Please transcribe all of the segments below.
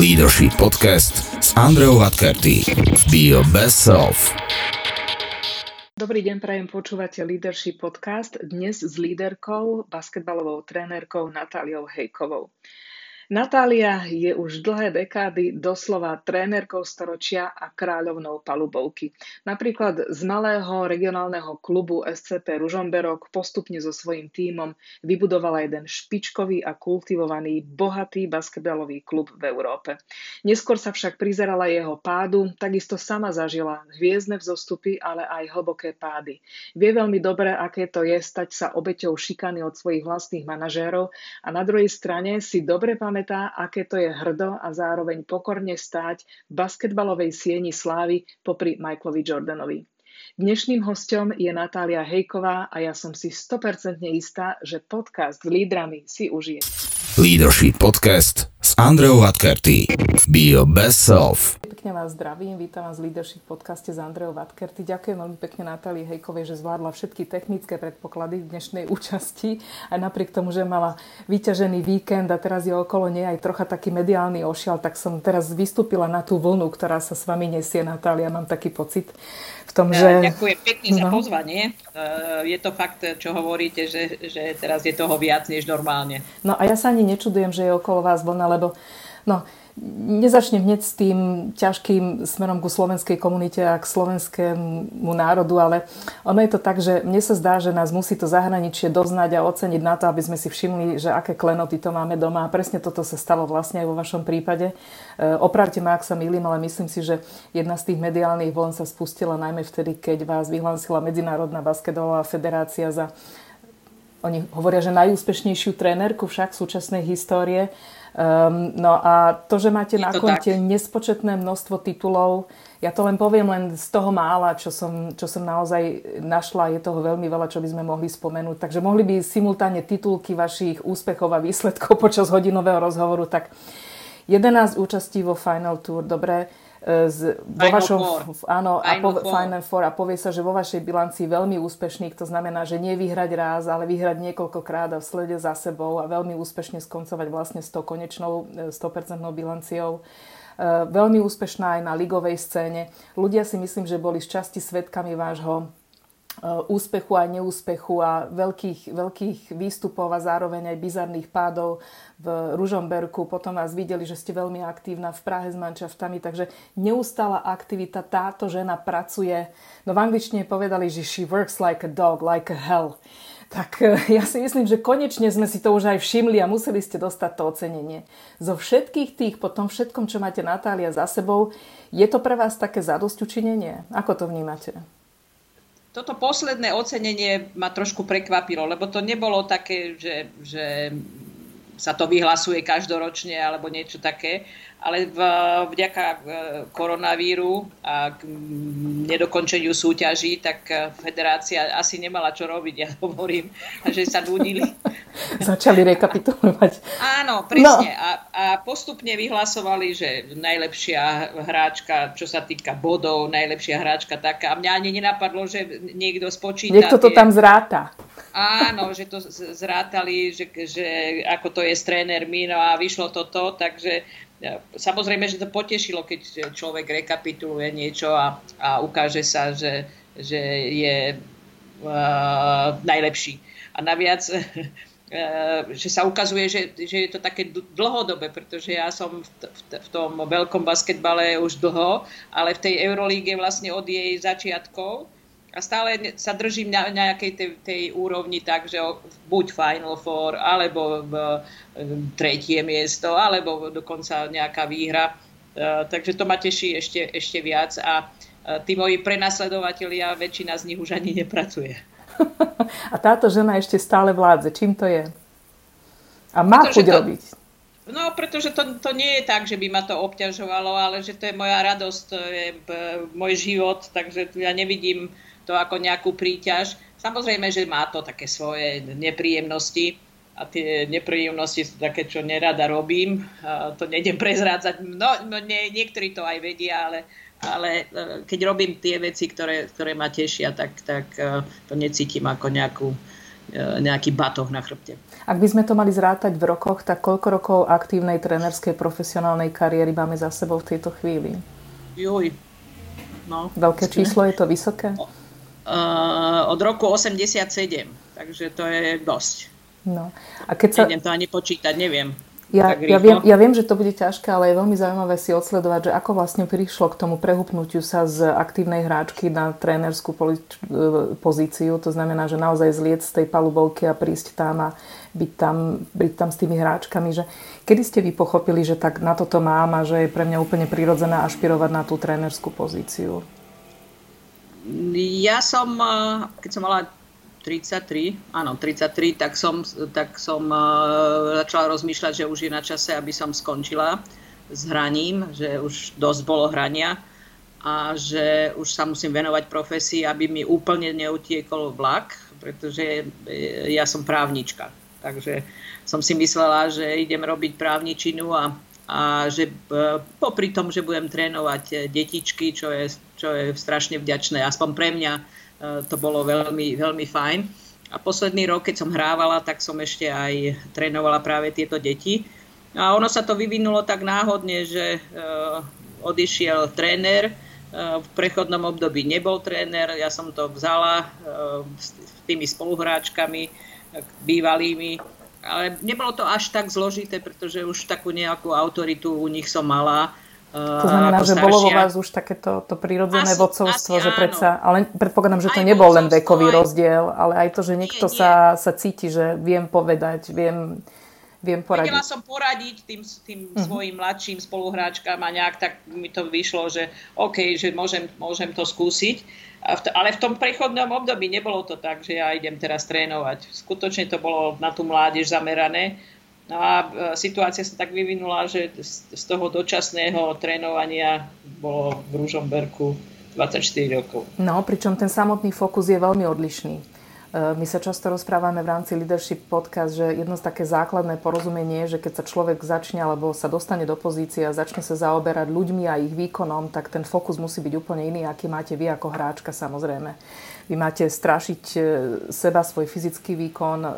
Leadership Podcast s Andreou Vatkerty. Be your best self. Dobrý deň, prajem počúvate Leadership Podcast dnes s líderkou, basketbalovou trénerkou Natáliou Hejkovou. Natália je už dlhé dekády doslova trénerkou storočia a kráľovnou palubovky. Napríklad z malého regionálneho klubu SCP Ružomberok postupne so svojím tímom vybudovala jeden špičkový a kultivovaný bohatý basketbalový klub v Európe. Neskôr sa však prizerala jeho pádu, takisto sama zažila hviezdne vzostupy, ale aj hlboké pády. Vie veľmi dobre, aké to je stať sa obeťou šikany od svojich vlastných manažérov a na druhej strane si dobre pamätá pamätá, aké to je hrdo a zároveň pokorne stáť v basketbalovej sieni slávy popri Michaelovi Jordanovi. Dnešným hostom je Natália Hejková a ja som si 100% istá, že podcast s lídrami si užije. Leadership Podcast Andreou Vatkerty. Be your best self. Pekne vás zdravím, vítam vás v Leadership podcaste s Andreou Vatkerty. Ďakujem veľmi pekne Natálii Hejkovej, že zvládla všetky technické predpoklady v dnešnej účasti. Aj napriek tomu, že mala vyťažený víkend a teraz je okolo nej aj trocha taký mediálny ošial, tak som teraz vystúpila na tú vlnu, ktorá sa s vami nesie, Natália, mám taký pocit v tom, že... Ďakujem pekne no. za pozvanie. Eh, je to fakt, čo hovoríte, že, že teraz je toho viac než normálne. No a ja sa ani nečudujem, že je okolo vás vlna, lebo no, nezačnem hneď s tým ťažkým smerom ku slovenskej komunite a k slovenskému národu, ale ono je to tak, že mne sa zdá, že nás musí to zahraničie doznať a oceniť na to, aby sme si všimli, že aké klenoty to máme doma. A presne toto sa stalo vlastne aj vo vašom prípade. E, opravte ma, ak sa milím, ale myslím si, že jedna z tých mediálnych vln sa spustila najmä vtedy, keď vás vyhlásila Medzinárodná basketbalová federácia za oni hovoria, že najúspešnejšiu trénerku však súčasnej histórie. Um, no a to, že máte na konte tak. nespočetné množstvo titulov, ja to len poviem len z toho mála, čo som, čo som naozaj našla, je toho veľmi veľa, čo by sme mohli spomenúť. Takže mohli by simultáne titulky vašich úspechov a výsledkov počas hodinového rozhovoru, tak 11 účastí vo Final Tour, dobre, z, vo vašom, áno, a po, Final Four a povie sa, že vo vašej bilancii veľmi úspešný, to znamená, že nie vyhrať raz, ale vyhrať niekoľkokrát a v slede za sebou a veľmi úspešne skoncovať vlastne s tou konečnou 100% e, bilanciou. E, veľmi úspešná aj na ligovej scéne. Ľudia si myslím, že boli z časti svetkami vášho úspechu a neúspechu a veľkých, veľkých výstupov a zároveň aj bizarných pádov v Ružomberku. Potom vás videli, že ste veľmi aktívna v Prahe s mančaftami, takže neustála aktivita. Táto žena pracuje, no v angličtine povedali, že she works like a dog, like a hell. Tak eh, ja si myslím, že konečne sme si to už aj všimli a museli ste dostať to ocenenie. Zo všetkých tých, po tom všetkom, čo máte Natália za sebou, je to pre vás také zadosť učinenie? Ako to vnímate? Toto posledné ocenenie ma trošku prekvapilo, lebo to nebolo také, že, že sa to vyhlasuje každoročne alebo niečo také ale v, vďaka e, koronavíru a k nedokončeniu súťaží, tak e, federácia asi nemala čo robiť, ja hovorím, že sa nudili. Začali rekapitulovať. Áno, presne. No. A, a postupne vyhlasovali, že najlepšia hráčka, čo sa týka bodov, najlepšia hráčka taká. A mňa ani nenapadlo, že niekto spočíta. Niekto to tie... tam zráta. Áno, že to zrátali, že, že ako to je s trénermi, no a vyšlo toto, takže Samozrejme, že to potešilo, keď človek rekapituluje niečo a, a ukáže sa, že, že je uh, najlepší. A naviac, uh, že sa ukazuje, že, že je to také dlhodobé, pretože ja som v, v, v tom veľkom basketbale už dlho, ale v tej Eurolíge vlastne od jej začiatkov a stále sa držím na nejakej tej, tej úrovni tak, že buď Final Four, alebo v, tretie miesto, alebo dokonca nejaká výhra. Uh, takže to ma teší ešte, ešte viac a uh, tí moji prenasledovateľia, väčšina z nich už ani nepracuje. A táto žena ešte stále vládze. Čím to je? A má chuť to, robiť. No, pretože to, to nie je tak, že by ma to obťažovalo, ale že to je moja radosť, to je môj život, takže ja nevidím to ako nejakú príťaž. Samozrejme, že má to také svoje nepríjemnosti a tie nepríjemnosti sú také, čo nerada robím. To nejdem prezrádzať. No, no nie, niektorí to aj vedia, ale, ale e, keď robím tie veci, ktoré, ktoré ma tešia, tak, tak e, to necítim ako nejakú, nejaký batoh na chrbte. Ak by sme to mali zrátať v rokoch, tak koľko rokov aktívnej trénerskej profesionálnej kariéry máme za sebou v tejto chvíli? Juj. No. Veľké číslo, je to vysoké? Uh, od roku 87, takže to je dosť. No. A keď sa... Neviem to ani počítať, neviem. Ja, ja, viem, ja viem, že to bude ťažké, ale je veľmi zaujímavé si odsledovať, že ako vlastne prišlo k tomu prehupnutiu sa z aktívnej hráčky na trénerskú e, pozíciu. To znamená, že naozaj zliec z tej palubovky a prísť tam a byť tam, byť tam s tými hráčkami. Že kedy ste vy pochopili, že tak na toto mám a že je pre mňa úplne prirodzené ašpirovať na tú trénerskú pozíciu? Ja som, e, keď som mala 33, áno, 33, tak som, tak som uh, začala rozmýšľať, že už je na čase, aby som skončila s hraním, že už dosť bolo hrania a že už sa musím venovať profesii, aby mi úplne neutiekol vlak, pretože ja som právnička. Takže som si myslela, že idem robiť právničinu a, a že uh, popri tom, že budem trénovať detičky, čo je, čo je strašne vďačné, aspoň pre mňa, Eh, to bolo veľmi, veľmi fajn. A posledný rok, keď som hrávala, tak som ešte aj trénovala práve tieto deti. A ono sa to vyvinulo tak náhodne, že odišiel tréner, v prechodnom období nebol tréner, ja som to vzala s tými spoluhráčkami, bývalými, ale nebolo to až tak zložité, pretože už takú nejakú autoritu u nich som mala to znamená, že staršia. bolo vo vás už takéto to prírodzené asi, vodcovstvo, asi že predsa, ale predpokladám, že to aj nebol len vekový aj, rozdiel, ale aj to, že niekto nie, nie. Sa, sa cíti, že viem povedať, viem, viem poradiť. Vedela som poradiť tým, tým uh-huh. svojim mladším spoluhráčkám a nejak tak mi to vyšlo, že OK, že môžem, môžem to skúsiť. Ale v tom prechodnom období nebolo to tak, že ja idem teraz trénovať. Skutočne to bolo na tú mládež zamerané No a e, situácia sa tak vyvinula, že z toho dočasného trénovania bolo v Ružomberku 24 rokov. No, pričom ten samotný fokus je veľmi odlišný. E, my sa často rozprávame v rámci Leadership Podcast, že jedno z také základné porozumenie je, že keď sa človek začne alebo sa dostane do pozície a začne sa zaoberať ľuďmi a ich výkonom, tak ten fokus musí byť úplne iný, aký máte vy ako hráčka samozrejme. Vy máte strašiť e, seba, svoj fyzický výkon, e,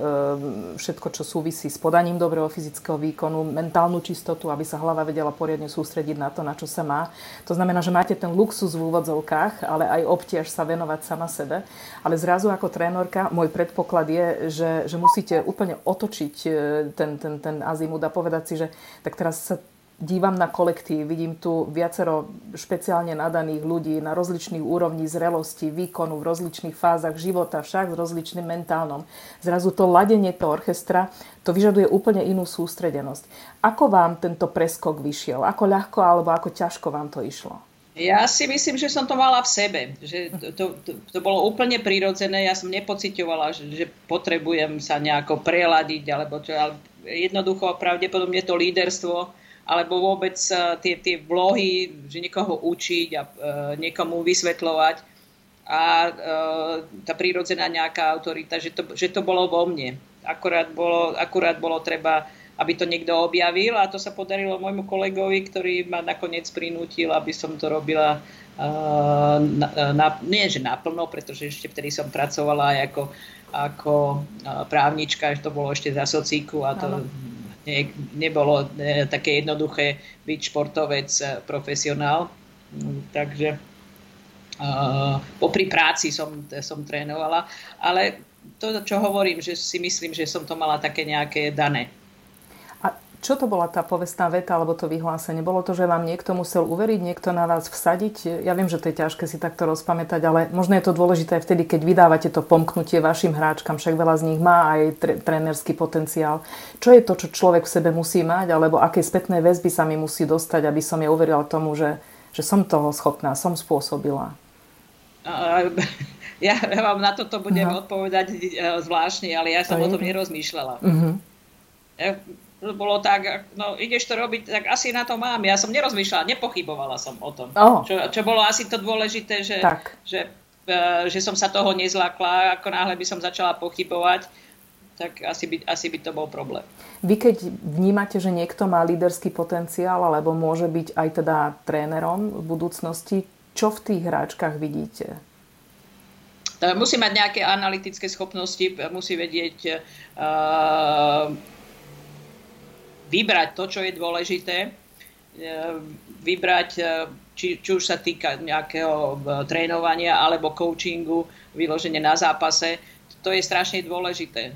všetko, čo súvisí s podaním dobrého fyzického výkonu, mentálnu čistotu, aby sa hlava vedela poriadne sústrediť na to, na čo sa má. To znamená, že máte ten luxus v úvodzovkách, ale aj obtiež sa venovať sama sebe. Ale zrazu ako trénorka, môj predpoklad je, že, že musíte úplne otočiť e, ten, ten, ten azimut a povedať si, že tak teraz sa dívam na kolektív, vidím tu viacero špeciálne nadaných ľudí na rozličných úrovni zrelosti, výkonu v rozličných fázach života, však s rozličným mentálnom. Zrazu to ladenie toho orchestra, to vyžaduje úplne inú sústredenosť. Ako vám tento preskok vyšiel? Ako ľahko alebo ako ťažko vám to išlo? Ja si myslím, že som to mala v sebe. Že to, to, to bolo úplne prirodzené. Ja som nepocitovala, že, že potrebujem sa nejako preladiť, alebo čo, ale jednoducho pravdepodobne to líderstvo alebo vôbec e, tie, tie vlohy, že niekoho učiť a e, niekomu vysvetľovať a e, tá prírodzená nejaká autorita, že to, že to bolo vo mne. Akurát bolo, akurát bolo treba, aby to niekto objavil a to sa podarilo môjmu kolegovi, ktorý ma nakoniec prinútil, aby som to robila na, na, nie že naplno, pretože ešte vtedy som pracovala aj ako, ako právnička, to bolo ešte za socíku a to ano ne, nebolo ne, také jednoduché byť športovec, e, profesionál. Mm, takže uh, popri práci som, som trénovala, ale to, čo hovorím, že si myslím, že som to mala také nejaké dané. Čo to bola tá povestná veta alebo to vyhlásenie? Bolo to, že vám niekto musel uveriť, niekto na vás vsadiť? Ja viem, že to je ťažké si takto rozpamätať, ale možno je to dôležité aj vtedy, keď vydávate to pomknutie vašim hráčkam, však veľa z nich má aj tre- trénerský potenciál. Čo je to, čo človek v sebe musí mať, alebo aké spätné väzby sa mi musí dostať, aby som je uverila tomu, že, že som toho schopná, som spôsobila? Ja vám na toto budem uh-huh. odpovedať e, zvláštne, ale ja som to o tom nerozmýšľala. Uh-huh bolo tak, no ideš to robiť, tak asi na to mám. Ja som nerozmýšľala, nepochybovala som o tom. Oh. Čo, čo bolo asi to dôležité, že, tak. že, uh, že som sa toho nezlakla, ako náhle by som začala pochybovať, tak asi by, asi by to bol problém. Vy keď vnímate, že niekto má líderský potenciál, alebo môže byť aj teda trénerom v budúcnosti, čo v tých hráčkach vidíte? musí mať nejaké analytické schopnosti, musí vedieť uh, vybrať to, čo je dôležité, uh, vybrať, uh, či, či už sa týka nejakého trénovania alebo coachingu, vyloženie na zápase, to je strašne dôležité.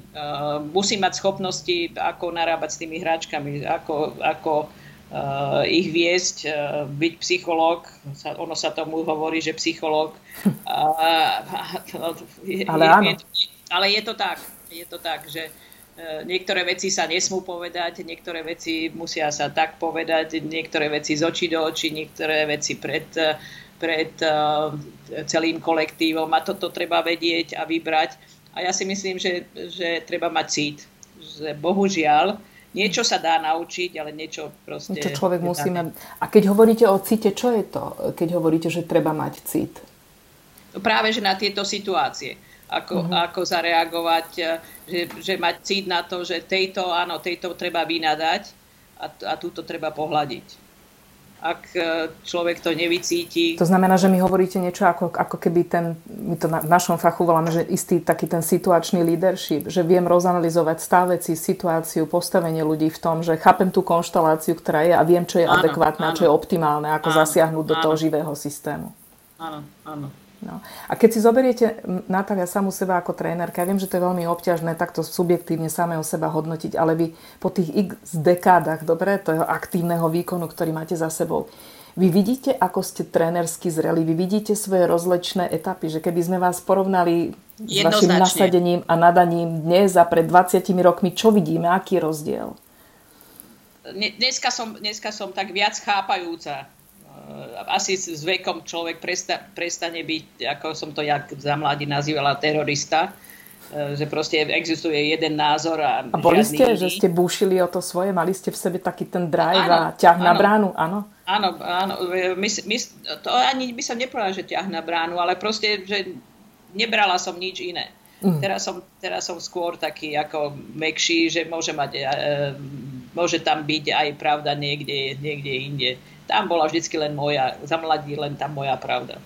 Musí mať schopnosti, ako narábať s tými hráčkami, ako, ako ich viesť, byť psychológ. Ono sa tomu hovorí, že psychológ. Ale áno. Je, ale je to tak. Je to tak, že niektoré veci sa nesmú povedať, niektoré veci musia sa tak povedať, niektoré veci z očí do očí, niektoré veci pred, pred celým kolektívom a toto treba vedieť a vybrať a ja si myslím, že, že treba mať cít. Že bohužiaľ, niečo sa dá naučiť, ale niečo proste... Niečo človek musí mať. A keď hovoríte o cite, čo je to, keď hovoríte, že treba mať cít? No práve, že na tieto situácie. Ako, uh-huh. ako zareagovať, že, že mať cít na to, že tejto, áno, tejto treba vynadať a, a túto treba pohľadiť ak e, človek to nevycíti. To znamená, že mi hovoríte niečo ako, ako keby ten, my to na, v našom fachu voláme, že istý taký ten situačný leadership, že viem rozanalizovať stav veci, situáciu, postavenie ľudí v tom, že chápem tú konšteláciu, ktorá je a viem, čo je áno, adekvátne, áno. čo je optimálne, ako áno, zasiahnuť do áno. toho živého systému. Áno, áno. No. A keď si zoberiete, Natália, samú seba ako trénerka, ja viem, že to je veľmi obťažné takto subjektívne samého seba hodnotiť, ale vy po tých x dekádach, dobre, toho aktívneho výkonu, ktorý máte za sebou, vy vidíte, ako ste trénersky zreli, vy vidíte svoje rozlečné etapy, že keby sme vás porovnali s vašim nasadením a nadaním dnes a pred 20 rokmi, čo vidíme, aký je rozdiel? Dneska som, dneska som tak viac chápajúca asi s vekom človek presta, prestane byť, ako som to ja za mladí nazývala, terorista. E, že proste existuje jeden názor a, a boli ste, iný. že ste búšili o to svoje? Mali ste v sebe taký ten drive áno, a ťah áno, na bránu? Áno? Áno, áno. My, my, to ani by som nepovedala, že ťah na bránu, ale proste, že nebrala som nič iné. Mm. Teraz, som, teraz som skôr taký ako mekší, že môže, mať, e, môže tam byť aj pravda niekde, niekde inde tam bola vždycky len moja, za mladí len tá moja pravda.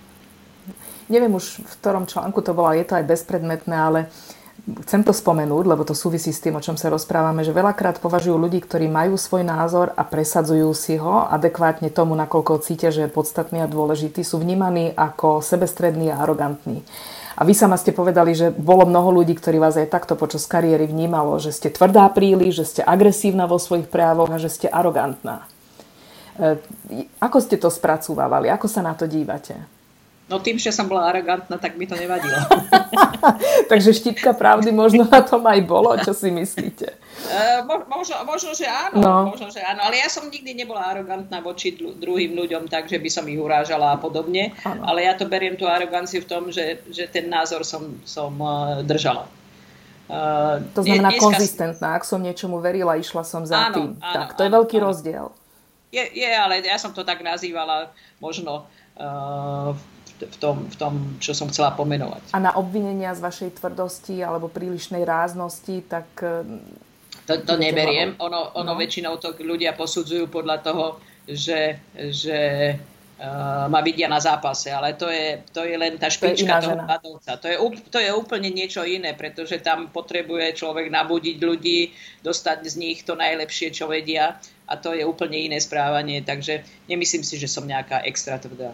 Neviem už v ktorom článku to bolo, je to aj bezpredmetné, ale chcem to spomenúť, lebo to súvisí s tým, o čom sa rozprávame, že veľakrát považujú ľudí, ktorí majú svoj názor a presadzujú si ho adekvátne tomu, nakoľko cítia, že je podstatný a dôležitý, sú vnímaní ako sebestrední a arogantní. A vy sama ste povedali, že bolo mnoho ľudí, ktorí vás aj takto počas kariéry vnímalo, že ste tvrdá príliš, že ste agresívna vo svojich právoch a že ste arogantná. E, ako ste to spracúvali? Ako sa na to dívate? No tým, že som bola arogantná, tak mi to nevadilo. Takže štipka pravdy možno na tom aj bolo, čo si myslíte? Uh, možno, možno, že áno, no. možno, že áno, ale ja som nikdy nebola arogantná voči druhým ľuďom, takže by som ich urážala a podobne, ano. ale ja to beriem tú aroganciu v tom, že, že ten názor som, som uh, držala. Uh, to znamená dneska... konzistentná, ak som niečomu verila, išla som za áno, tým. Áno, tak, to áno, je veľký áno. rozdiel. Je, je, ale ja som to tak nazývala možno uh, v, tom, v tom, čo som chcela pomenovať. A na obvinenia z vašej tvrdosti alebo prílišnej ráznosti, tak... To, to neberiem. Ono, ono no. väčšinou to ľudia posudzujú podľa toho, že, že uh, ma vidia na zápase, ale to je, to je len tá špička to toho ľadovca. To je, to je úplne niečo iné, pretože tam potrebuje človek nabudiť ľudí, dostať z nich to najlepšie, čo vedia a to je úplne iné správanie, takže nemyslím si, že som nejaká extra tvrdá.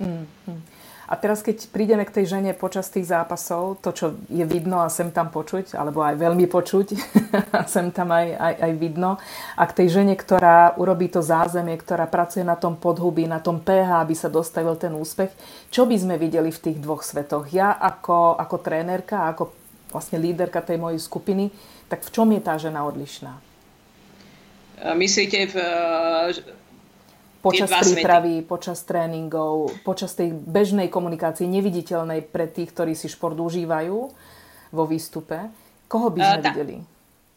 Mm, mm. A teraz, keď prídeme k tej žene počas tých zápasov, to, čo je vidno a sem tam počuť, alebo aj veľmi počuť, a sem tam aj, aj, aj vidno, a k tej žene, ktorá urobí to zázemie, ktorá pracuje na tom podhubí, na tom pH, aby sa dostavil ten úspech, čo by sme videli v tých dvoch svetoch? Ja ako, ako trénerka, ako vlastne líderka tej mojej skupiny, tak v čom je tá žena odlišná? Myslíte v počas prípravy, svety. počas tréningov, počas tej bežnej komunikácie, neviditeľnej pre tých, ktorí si šport užívajú vo výstupe. Koho by sme uh, videli?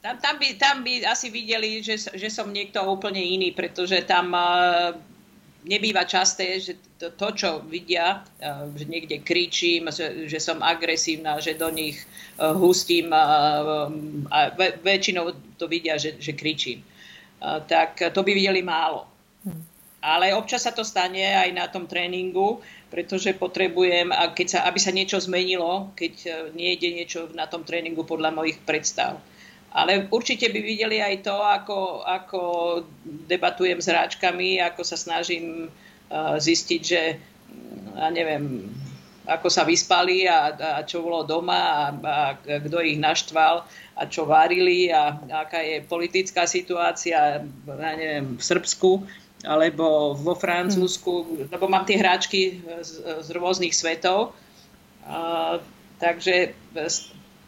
Tam, tam, by, tam by asi videli, že, že som niekto úplne iný, pretože tam uh, nebýva časté, že to, to čo vidia, uh, že niekde kričím, že, že som agresívna, že do nich uh, hustím uh, a väčšinou to vidia, že, že kričím tak to by videli málo. Ale občas sa to stane aj na tom tréningu, pretože potrebujem, keď sa, aby sa niečo zmenilo, keď e, nejde niečo na tom tréningu podľa mojich predstav. Ale určite by videli aj to, ako, ako debatujem s hráčkami, ako sa snažím uh, zistiť, že ja neviem, ako sa vyspali a, a čo bolo doma a, a kto ich naštval a čo varili a aká je politická situácia ja neviem, v Srbsku alebo vo Francúzsku, lebo mám tie hráčky z, z rôznych svetov. A, takže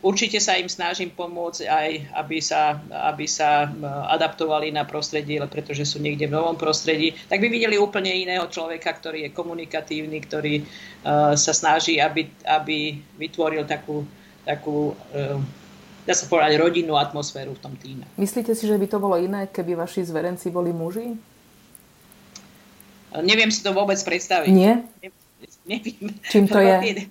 určite sa im snažím pomôcť aj, aby sa, aby sa adaptovali na prostredie, pretože sú niekde v novom prostredí, tak by videli úplne iného človeka, ktorý je komunikatívny, ktorý uh, sa snaží, aby, aby vytvoril takú, takú uh, dá sa povedať, rodinnú atmosféru v tom týme. Myslíte si, že by to bolo iné, keby vaši zverenci boli muži? Neviem si to vôbec predstaviť. Nie? Neviem. Čím to je?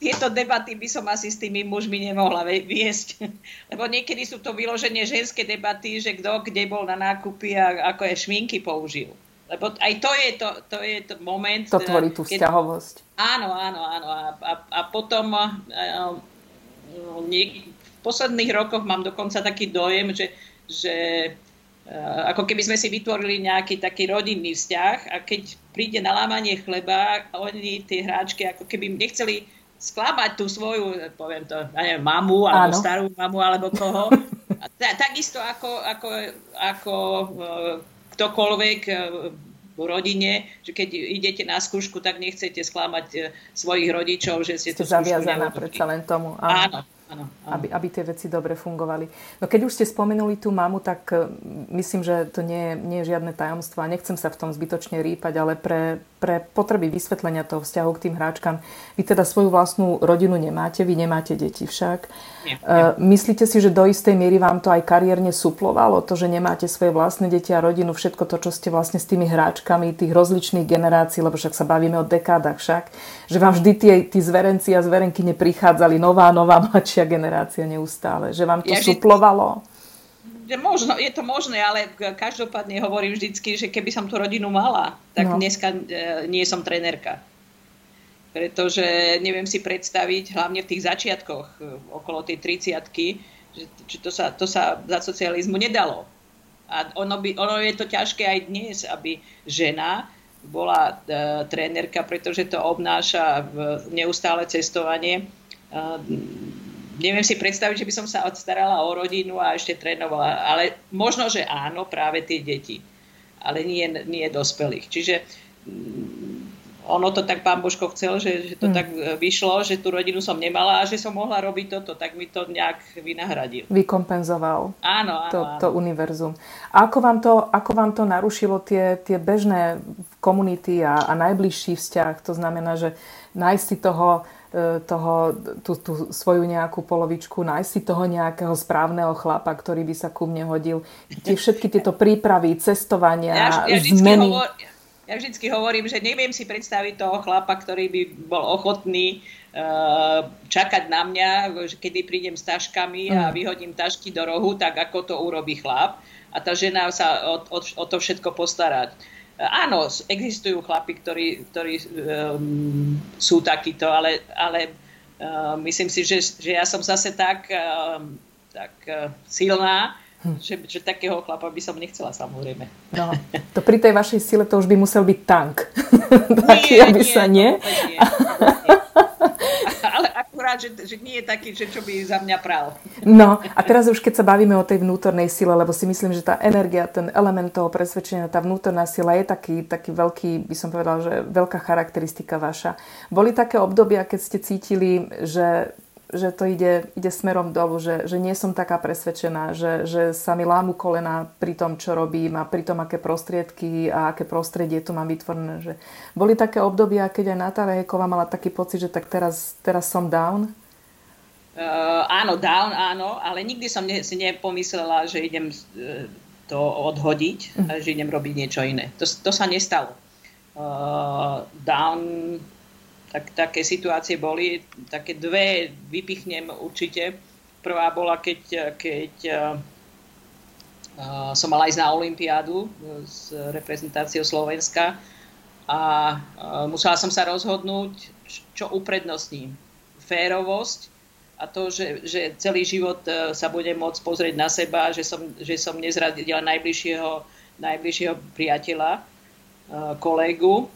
Tieto debaty by som asi s tými mužmi nemohla viesť. Lebo niekedy sú to vyloženie ženské debaty, že kto kde bol na nákupy a ako je šminky použil. Lebo aj to je, to, to je to moment... To tvorí tú keď... vzťahovosť. Áno, áno, áno. A, a, a potom a, a, niek- v posledných rokoch mám dokonca taký dojem, že, že ako keby sme si vytvorili nejaký taký rodinný vzťah a keď príde na lámanie chleba, oni, tie hráčky, ako keby nechceli sklamať tú svoju, poviem to, ja neviem, mamu, alebo Áno. starú mamu, alebo koho. A takisto ako, ako, ako eh, ktokoľvek eh, v rodine, že keď idete na skúšku, tak nechcete sklamať svojich rodičov, že ste, ste zaviazaná predsa len tomu. Áno. Áno. Ano. Aby, aby tie veci dobre fungovali. No keď už ste spomenuli tú mamu, tak e, myslím, že to nie nie je žiadne tajomstvo a nechcem sa v tom zbytočne rýpať, ale pre, pre potreby vysvetlenia toho vzťahu k tým hráčkam, vy teda svoju vlastnú rodinu nemáte, vy nemáte deti však. Nie, e, nie. Myslíte si, že do istej miery vám to aj kariérne suplovalo, to, že nemáte svoje vlastné deti a rodinu, všetko to, čo ste vlastne s tými hráčkami tých rozličných generácií, lebo však sa bavíme o dekádach však, že vám vždy tie, tí zverenci a zverenky neprichádzali nová, nová, mladšia generácia neustále? Že vám to ja suplovalo? Že možno, je to možné, ale každopádne hovorím vždycky, že keby som tú rodinu mala, tak no. dneska e, nie som trenérka. Pretože neviem si predstaviť, hlavne v tých začiatkoch, e, okolo tej 30 že, že to, sa, to sa za socializmu nedalo. A ono, by, ono je to ťažké aj dnes, aby žena bola e, trénerka, pretože to obnáša v neustále cestovanie. E, neviem si predstaviť, že by som sa odstarala o rodinu a ešte trénovala. Ale možno, že áno, práve tie deti. Ale nie, nie dospelých. Čiže mm, ono to tak pán Božko chcel, že, že to hmm. tak vyšlo, že tú rodinu som nemala a že som mohla robiť toto, tak mi to nejak vynahradil. Vykompenzoval áno, áno, to, áno. to univerzum. A ako vám to, ako vám to narušilo tie, tie bežné komunity a, a najbližší vzťah? To znamená, že nájsť si toho E, toho, tú, tú svoju nejakú polovičku, nájsť si toho nejakého správneho chlapa, ktorý by sa ku mne hodil. Tie všetky tieto prípravy, cestovania, ja, ja zmeny. Hovor, ja vždycky hovorím, že neviem si predstaviť toho chlapa, ktorý by bol ochotný uh, čakať na mňa, kedy prídem s taškami a mm. vyhodím tašky do rohu, tak ako to urobí chlap. A tá žena sa o, o, o to všetko postarať. Áno, existujú chlapi, ktorí, ktorí um, sú takíto, ale, ale uh, myslím si, že, že ja som zase tak, uh, tak uh, silná, hm. že, že takého chlapa by som nechcela samozrejme. No, to pri tej vašej sile to už by musel byť tank. Taký, nie, aby nie, sa nie. nie, nie akurát, že, že nie je taký, že čo by za mňa pral. No a teraz už keď sa bavíme o tej vnútornej sile, lebo si myslím, že tá energia, ten element toho presvedčenia, tá vnútorná sila je taký, taký veľký, by som povedal, že veľká charakteristika vaša. Boli také obdobia, keď ste cítili, že že to ide, ide smerom dolu, že, že nie som taká presvedčená, že, že sa mi lámu kolena pri tom, čo robím a pri tom, aké prostriedky a aké prostredie tu mám vytvorené. Že boli také obdobia, keď aj Natália Heková mala taký pocit, že tak teraz, teraz som down? Uh, áno, down, áno, ale nikdy som ne, si nepomyslela, že idem uh, to odhodiť, uh-huh. že idem robiť niečo iné. To, to sa nestalo. Uh, down tak také situácie boli, také dve vypichnem určite. Prvá bola, keď, keď uh, som mala ísť na Olympiádu s reprezentáciou Slovenska a musela som sa rozhodnúť, čo uprednostním. Férovosť a to, že, že celý život sa budem môcť pozrieť na seba, že som, že som nezradila najbližšieho, najbližšieho priateľa, kolegu,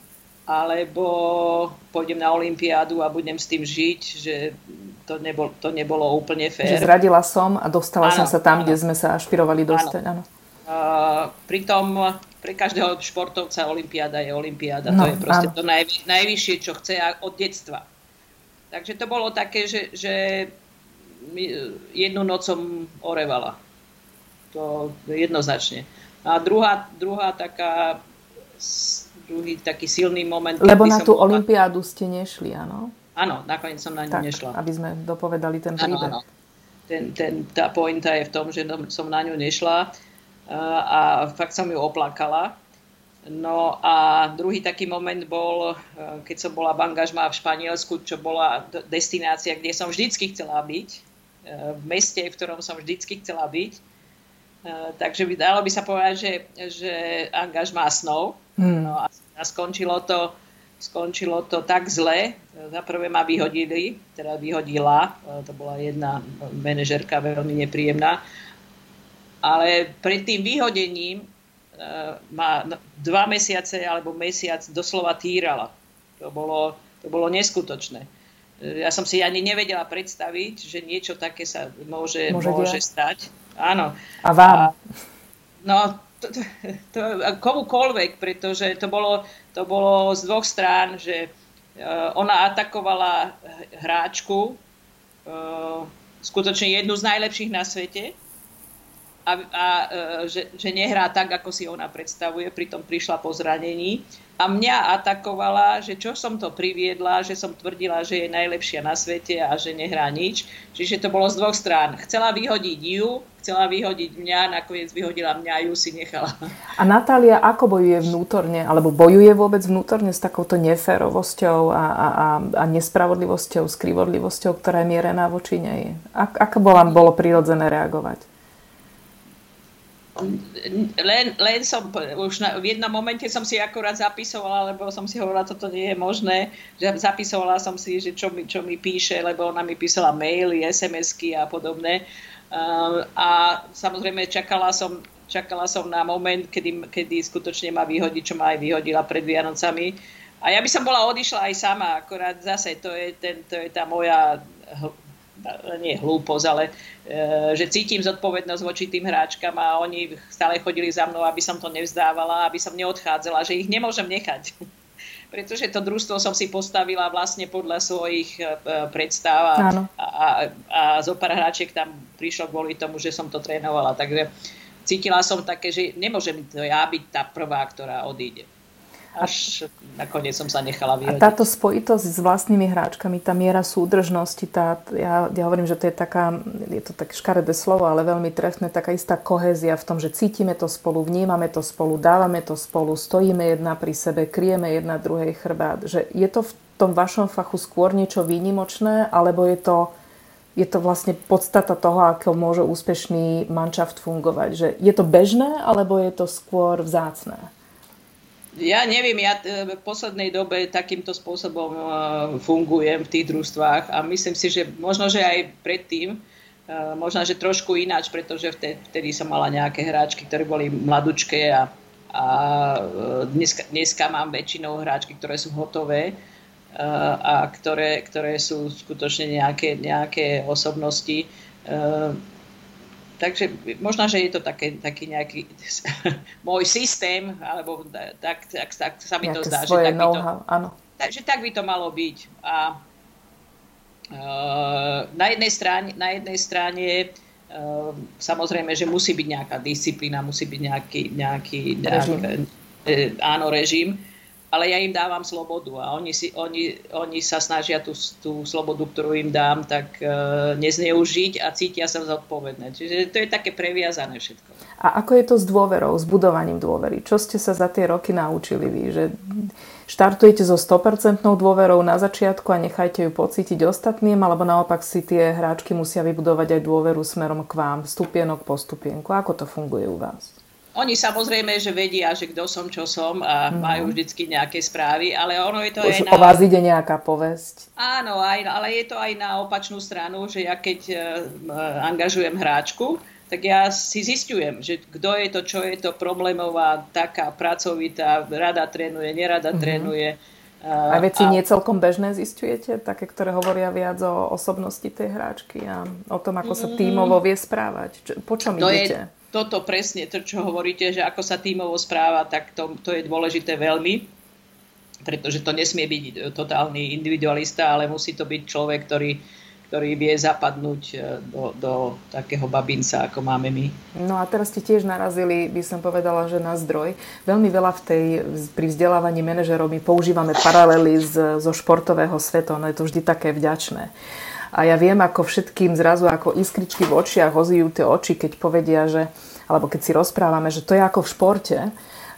alebo pôjdem na Olympiádu a budem s tým žiť, že to, nebol, to nebolo úplne fér. Že zradila som a dostala áno, som sa tam, áno. kde sme sa ašpirovali dostať. Áno. Áno. Uh, pritom pre každého športovca Olympiáda je Olympiáda. No, to je proste áno. to najvy, najvyššie, čo chce od detstva. Takže to bolo také, že, že jednu noc som orevala. To jednoznačne. A druhá, druhá taká, druhý taký silný moment... Lebo na tú olympiádu ste nešli, áno? Áno, nakoniec som na ňu tak, nešla. aby sme dopovedali ten príbeh. Áno, áno. Ten, ten, tá pointa je v tom, že som na ňu nešla a fakt som ju oplakala No a druhý taký moment bol, eh, keď som bola v angažmá v Španielsku, čo bola destinácia, kde som vždycky chcela byť, eh, v meste, v ktorom som vždycky chcela byť. Takže by dalo by sa povedať, že, že angažmá snov. Hmm. No a, a skončilo to, skončilo to tak zle. Za prvé ma vyhodili, teda vyhodila, to bola jedna manažerka veľmi nepríjemná. Ale pred tým vyhodením Eh, ma dva mesiace alebo mesiac doslova týrala. To bolo, to bolo neskutočné. Eh, ja som si ani nevedela predstaviť, že niečo také sa môže, môže, môže stať. Áno. A vám? A, no, to, to, komukoľvek, pretože to bolo, to bolo z dvoch strán, že uh, ona atakovala hráčku, uh, skutočne jednu z najlepších na svete, a, a e, že, že nehrá tak, ako si ona predstavuje, pritom prišla po zranení. A mňa atakovala, že čo som to priviedla, že som tvrdila, že je najlepšia na svete a že nehrá nič. Čiže to bolo z dvoch strán. Chcela vyhodiť ju, chcela vyhodiť mňa, nakoniec vyhodila mňa a ju si nechala. A Natália ako bojuje vnútorne, alebo bojuje vôbec vnútorne s takouto neférovosťou a, a, a, nespravodlivosťou, skrivodlivosťou, ktorá je mierená voči nej? Ako bola, bolo prirodzené reagovať? Len, len som, už na, v jednom momente som si akorát zapisovala, lebo som si hovorila, toto nie je možné, že zapisovala som si, že čo mi, čo mi píše, lebo ona mi písala maily, SMS-ky a podobné. Uh, a samozrejme čakala som, čakala som na moment, kedy, kedy skutočne ma vyhodí, čo ma aj vyhodila pred Vianocami. A ja by som bola odišla aj sama, akorát zase to je, ten, to je tá moja nie hlúposť, ale e, že cítim zodpovednosť voči tým hráčkam a oni stále chodili za mnou, aby som to nevzdávala, aby som neodchádzala, že ich nemôžem nechať. Pretože to družstvo som si postavila vlastne podľa svojich e, predstav a, a, a, a zo pár hráčiek tam prišlo kvôli tomu, že som to trénovala. Takže cítila som také, že nemôžem to ja byť tá prvá, ktorá odíde až nakoniec som sa nechala vyhodiť. A táto spojitosť s vlastnými hráčkami, tá miera súdržnosti, tá, ja, ja hovorím, že to je taká, je to také škaredé slovo, ale veľmi trefné, taká istá kohézia v tom, že cítime to spolu, vnímame to spolu, dávame to spolu, stojíme jedna pri sebe, kryjeme jedna druhej chrbát. Že je to v tom vašom fachu skôr niečo výnimočné, alebo je to, je to vlastne podstata toho, ako môže úspešný manšaft fungovať? Že je to bežné, alebo je to skôr vzácné? Ja neviem, ja v poslednej dobe takýmto spôsobom e, fungujem v tých družstvách a myslím si, že možno, že aj predtým, e, možno, že trošku ináč, pretože vtedy som mala nejaké hráčky, ktoré boli mladučké a, a e, dneska, dneska mám väčšinou hráčky, ktoré sú hotové a ktoré, ktoré sú skutočne nejaké, nejaké osobnosti takže možno, že je to také, taký nejaký môj systém, alebo tak, tak, tak sa mi to zdá, že tak, by to, áno. že tak by to malo byť. A uh, na jednej strane, na jednej strane uh, samozrejme, že musí byť nejaká disciplína, musí byť nejaký, nejaký, nejaký režim. Uh, áno, režim, ale ja im dávam slobodu a oni, si, oni, oni sa snažia tú, tú slobodu, ktorú im dám, tak uh, nezneužiť a cítia sa zodpovedné. Čiže to je také previazané všetko. A ako je to s dôverou, s budovaním dôvery? Čo ste sa za tie roky naučili vy? Že štartujete so 100% dôverou na začiatku a nechajte ju pocítiť ostatným, alebo naopak si tie hráčky musia vybudovať aj dôveru smerom k vám, stupienok po stupienku? Ako to funguje u vás? Oni samozrejme, že vedia, že kto som, čo som a mm. majú vždycky nejaké správy, ale ono je to Už aj na... o vás ide nejaká povesť. Áno, aj, ale je to aj na opačnú stranu, že ja keď uh, angažujem hráčku, tak ja si zistujem, že kto je to, čo je to problémová, taká pracovitá, rada trénuje, nerada mm. trénuje. Uh, a veci a... nie celkom bežné zistujete? Také, ktoré hovoria viac o osobnosti tej hráčky a o tom, ako sa tímovo vie správať? Po čom to idete? Je toto presne, to čo hovoríte, že ako sa tímovo správa, tak to, to je dôležité veľmi, pretože to nesmie byť totálny individualista, ale musí to byť človek, ktorý, ktorý vie zapadnúť e, do, do takého babinca, ako máme my. No a teraz ste tiež narazili, by som povedala, že na zdroj. Veľmi veľa v tej, pri vzdelávaní manažerov my používame paralely z, zo športového sveta, no je to vždy také vďačné. A ja viem, ako všetkým zrazu ako iskričky v očiach ozijú tie oči, keď povedia, že, alebo keď si rozprávame, že to je ako v športe,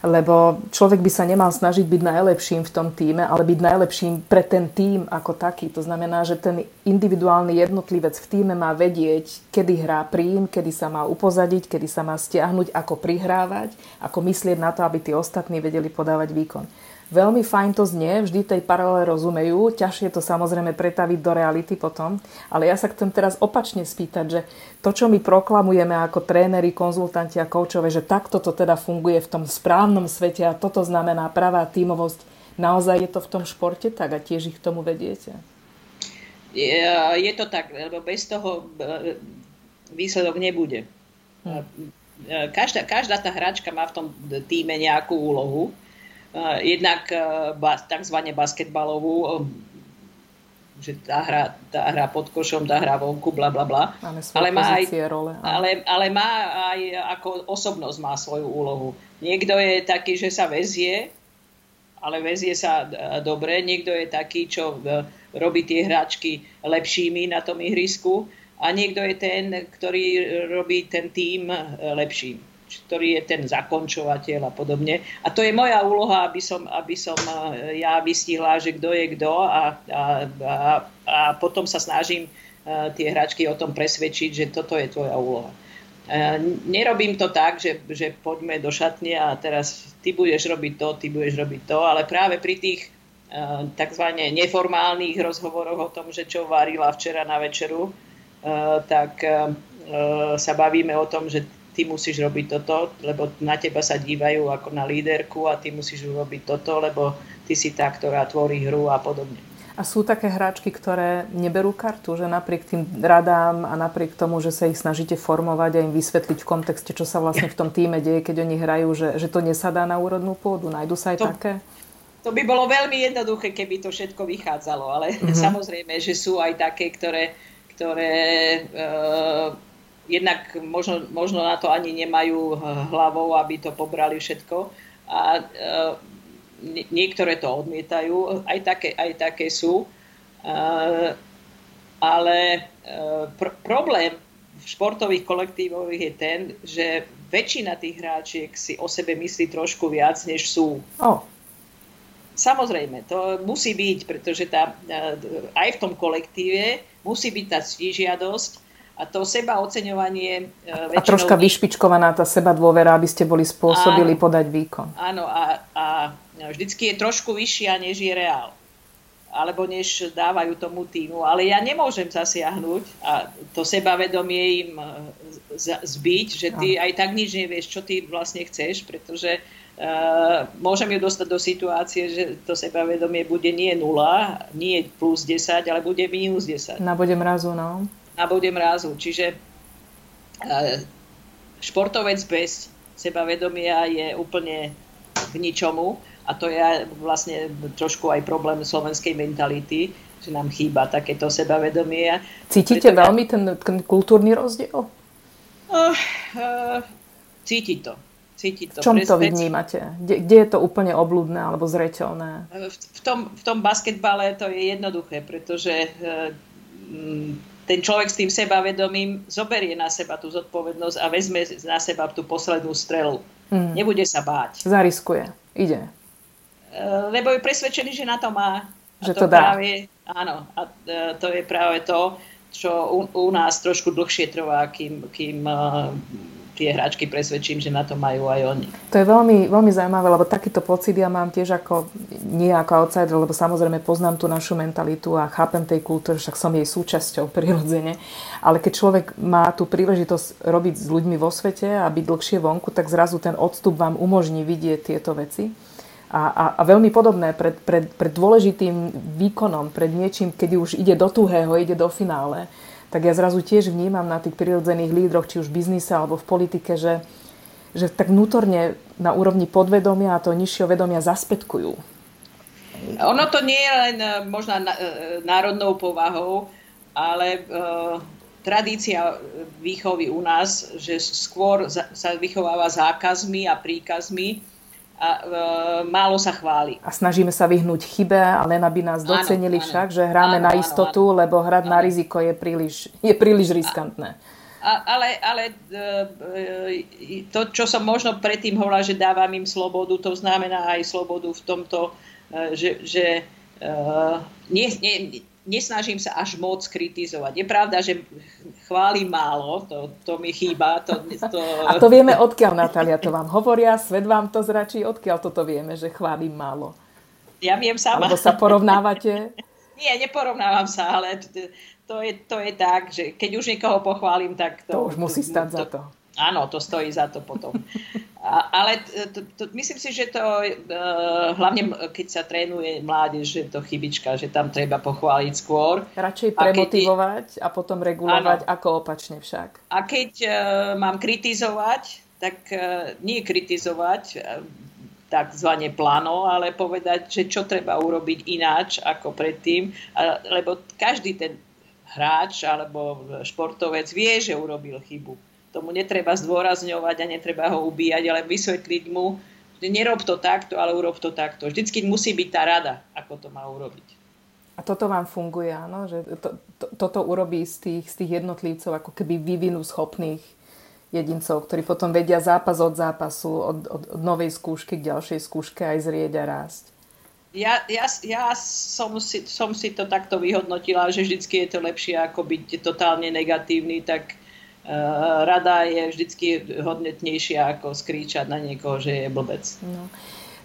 lebo človek by sa nemal snažiť byť najlepším v tom týme, ale byť najlepším pre ten tým ako taký. To znamená, že ten individuálny jednotlivec v týme má vedieť, kedy hrá príjm, kedy sa má upozadiť, kedy sa má stiahnuť, ako prihrávať, ako myslieť na to, aby tí ostatní vedeli podávať výkon. Veľmi fajn to znie, vždy tej paralele rozumejú, ťažšie to samozrejme pretaviť do reality potom, ale ja sa chcem teraz opačne spýtať, že to, čo my proklamujeme ako tréneri, konzultanti a koučové, že takto to teda funguje v tom správnom svete a toto znamená pravá tímovosť, naozaj je to v tom športe tak a tiež ich k tomu vediete? Je, to tak, lebo bez toho e, výsledok nebude. Hm. E, každá, každá tá hráčka má v tom týme nejakú úlohu jednak tzv. basketbalovú, že tá hra, tá hra pod košom, tá hra vonku, bla bla bla. Ale má, aj, role, ale, ale má aj ako osobnosť má svoju úlohu. Niekto je taký, že sa vezie, ale vezie sa dobre. Niekto je taký, čo robí tie hráčky lepšími na tom ihrisku a niekto je ten, ktorý robí ten tým lepším ktorý je ten zakončovateľ a podobne. A to je moja úloha, aby som, aby som eh, ja vystihla, že kto je kto a, a, a, a potom sa snažím eh, tie hračky o tom presvedčiť, že toto je tvoja úloha. Eh, nerobím to tak, že, že poďme do šatne a teraz ty budeš robiť to, ty budeš robiť to, ale práve pri tých tzv. neformálnych rozhovoroch o tom, že čo varila včera na večeru, tak sa bavíme o tom, že ty musíš robiť toto, lebo na teba sa dívajú ako na líderku a ty musíš urobiť toto, lebo ty si tá, ktorá tvorí hru a podobne. A sú také hráčky, ktoré neberú kartu, že napriek tým radám a napriek tomu, že sa ich snažíte formovať a im vysvetliť v kontexte, čo sa vlastne v tom týme deje, keď oni hrajú, že, že to nesadá na úrodnú pôdu. Nájdu sa aj to, také? To by bolo veľmi jednoduché, keby to všetko vychádzalo, ale mm-hmm. samozrejme, že sú aj také, ktoré, ktoré uh, jednak možno, možno na to ani nemajú hlavou, aby to pobrali všetko. A e, niektoré to odmietajú, aj také, aj také sú. E, ale e, pr- problém v športových kolektívoch je ten, že väčšina tých hráčiek si o sebe myslí trošku viac, než sú. Oh. Samozrejme, to musí byť, pretože tá, aj v tom kolektíve musí byť tá stížiadosť, a to seba oceňovanie... E, a troška vyšpičkovaná tá seba dôvera, aby ste boli spôsobili áno, podať výkon. Áno, a, a vždycky je trošku vyššia, než je reál. Alebo než dávajú tomu týmu. Ale ja nemôžem zasiahnuť a to sebavedomie im e, zbiť, že ty aj tak nič nevieš, čo ty vlastne chceš, pretože Uh, môžem ju dostať do situácie, že to sebavedomie bude nie 0, nie plus 10, ale bude minus 10. Na bude mrazu, no na bode mrazu. Čiže e, športovec bez sebavedomia je úplne k ničomu a to je vlastne trošku aj problém slovenskej mentality, že nám chýba takéto sebavedomie. Cítite Preto veľmi ten, ten kultúrny rozdiel? Uh, uh, cíti to. cítiť to. V čom to vy vnímate? Kde, kde je to úplne oblúdne alebo zreteľné? V, v, tom, v tom basketbale to je jednoduché, pretože ten človek s tým sebavedomím zoberie na seba tú zodpovednosť a vezme na seba tú poslednú strelu. Mm. Nebude sa báť. Zariskuje. Ide. Lebo je presvedčený, že na to má. Že a to, to dá. Práve, áno. A to je práve to, čo u, u nás trošku dlhšie trvá, kým, kým uh, tie hráčky presvedčím, že na to majú aj oni. To je veľmi, veľmi zaujímavé, lebo takýto pocit ja mám tiež ako, nie ako outsider, lebo samozrejme poznám tú našu mentalitu a chápem tej kultúry, však som jej súčasťou prirodzene. Ale keď človek má tú príležitosť robiť s ľuďmi vo svete a byť dlhšie vonku, tak zrazu ten odstup vám umožní vidieť tieto veci. A, a, a veľmi podobné pred, pred, pred dôležitým výkonom, pred niečím, keď už ide do tuhého, ide do finále, tak ja zrazu tiež vnímam na tých prirodzených lídroch, či už v biznise alebo v politike, že, že tak vnútorne na úrovni podvedomia a to nižšieho vedomia zaspätkujú. Ono to nie je len e, možno e, národnou povahou, ale uh, tradícia výchovy u nás, že skôr sa vychováva zákazmi a príkazmi, a e, málo sa chváli. A snažíme sa vyhnúť chybe, ale len aby nás docenili áno, však, že hráme áno, na istotu, áno, lebo hrať áno. na riziko je príliš, je príliš riskantné. A, ale, ale e, e, to, čo som možno predtým hovorila, že dávam im slobodu, to znamená aj slobodu v tomto, e, že, že nie, nie, nesnažím sa až moc kritizovať. Je pravda, že chválim málo, to, to mi chýba. To, to... A to vieme odkiaľ, Natália, to vám hovoria, svet vám to zračí, odkiaľ toto vieme, že chválim málo. Ja viem sama. Alebo sa porovnávate? Nie, neporovnávam sa, ale to je, to je tak, že keď už niekoho pochválim, tak to... To už musí stať to, za to. Áno, to stojí za to potom. A, ale to, to, myslím si, že to uh, hlavne keď sa trénuje mládež, že to chybička, že tam treba pochváliť skôr. Radšej premotivovať a, keď, a potom regulovať, áno. ako opačne však. A keď uh, mám kritizovať, tak uh, nie kritizovať uh, takzvané plano, ale povedať, že čo treba urobiť ináč ako predtým, uh, lebo každý ten hráč alebo športovec vie, že urobil chybu tomu netreba zdôrazňovať a netreba ho ubíjať, ale vysvetliť mu, že nerob to takto, ale urob to takto. Vždycky musí byť tá rada, ako to má urobiť. A toto vám funguje, áno? Že to, to, toto urobí z tých, z tých jednotlivcov ako keby vyvinú schopných jedincov, ktorí potom vedia zápas od zápasu, od, od, od novej skúšky k ďalšej skúške aj zrieť a rásť. Ja, ja, ja som, si, som si to takto vyhodnotila, že vždycky je to lepšie ako byť totálne negatívny, tak rada je vždycky hodnotnejšia ako skríčať na niekoho, že je blbec. No.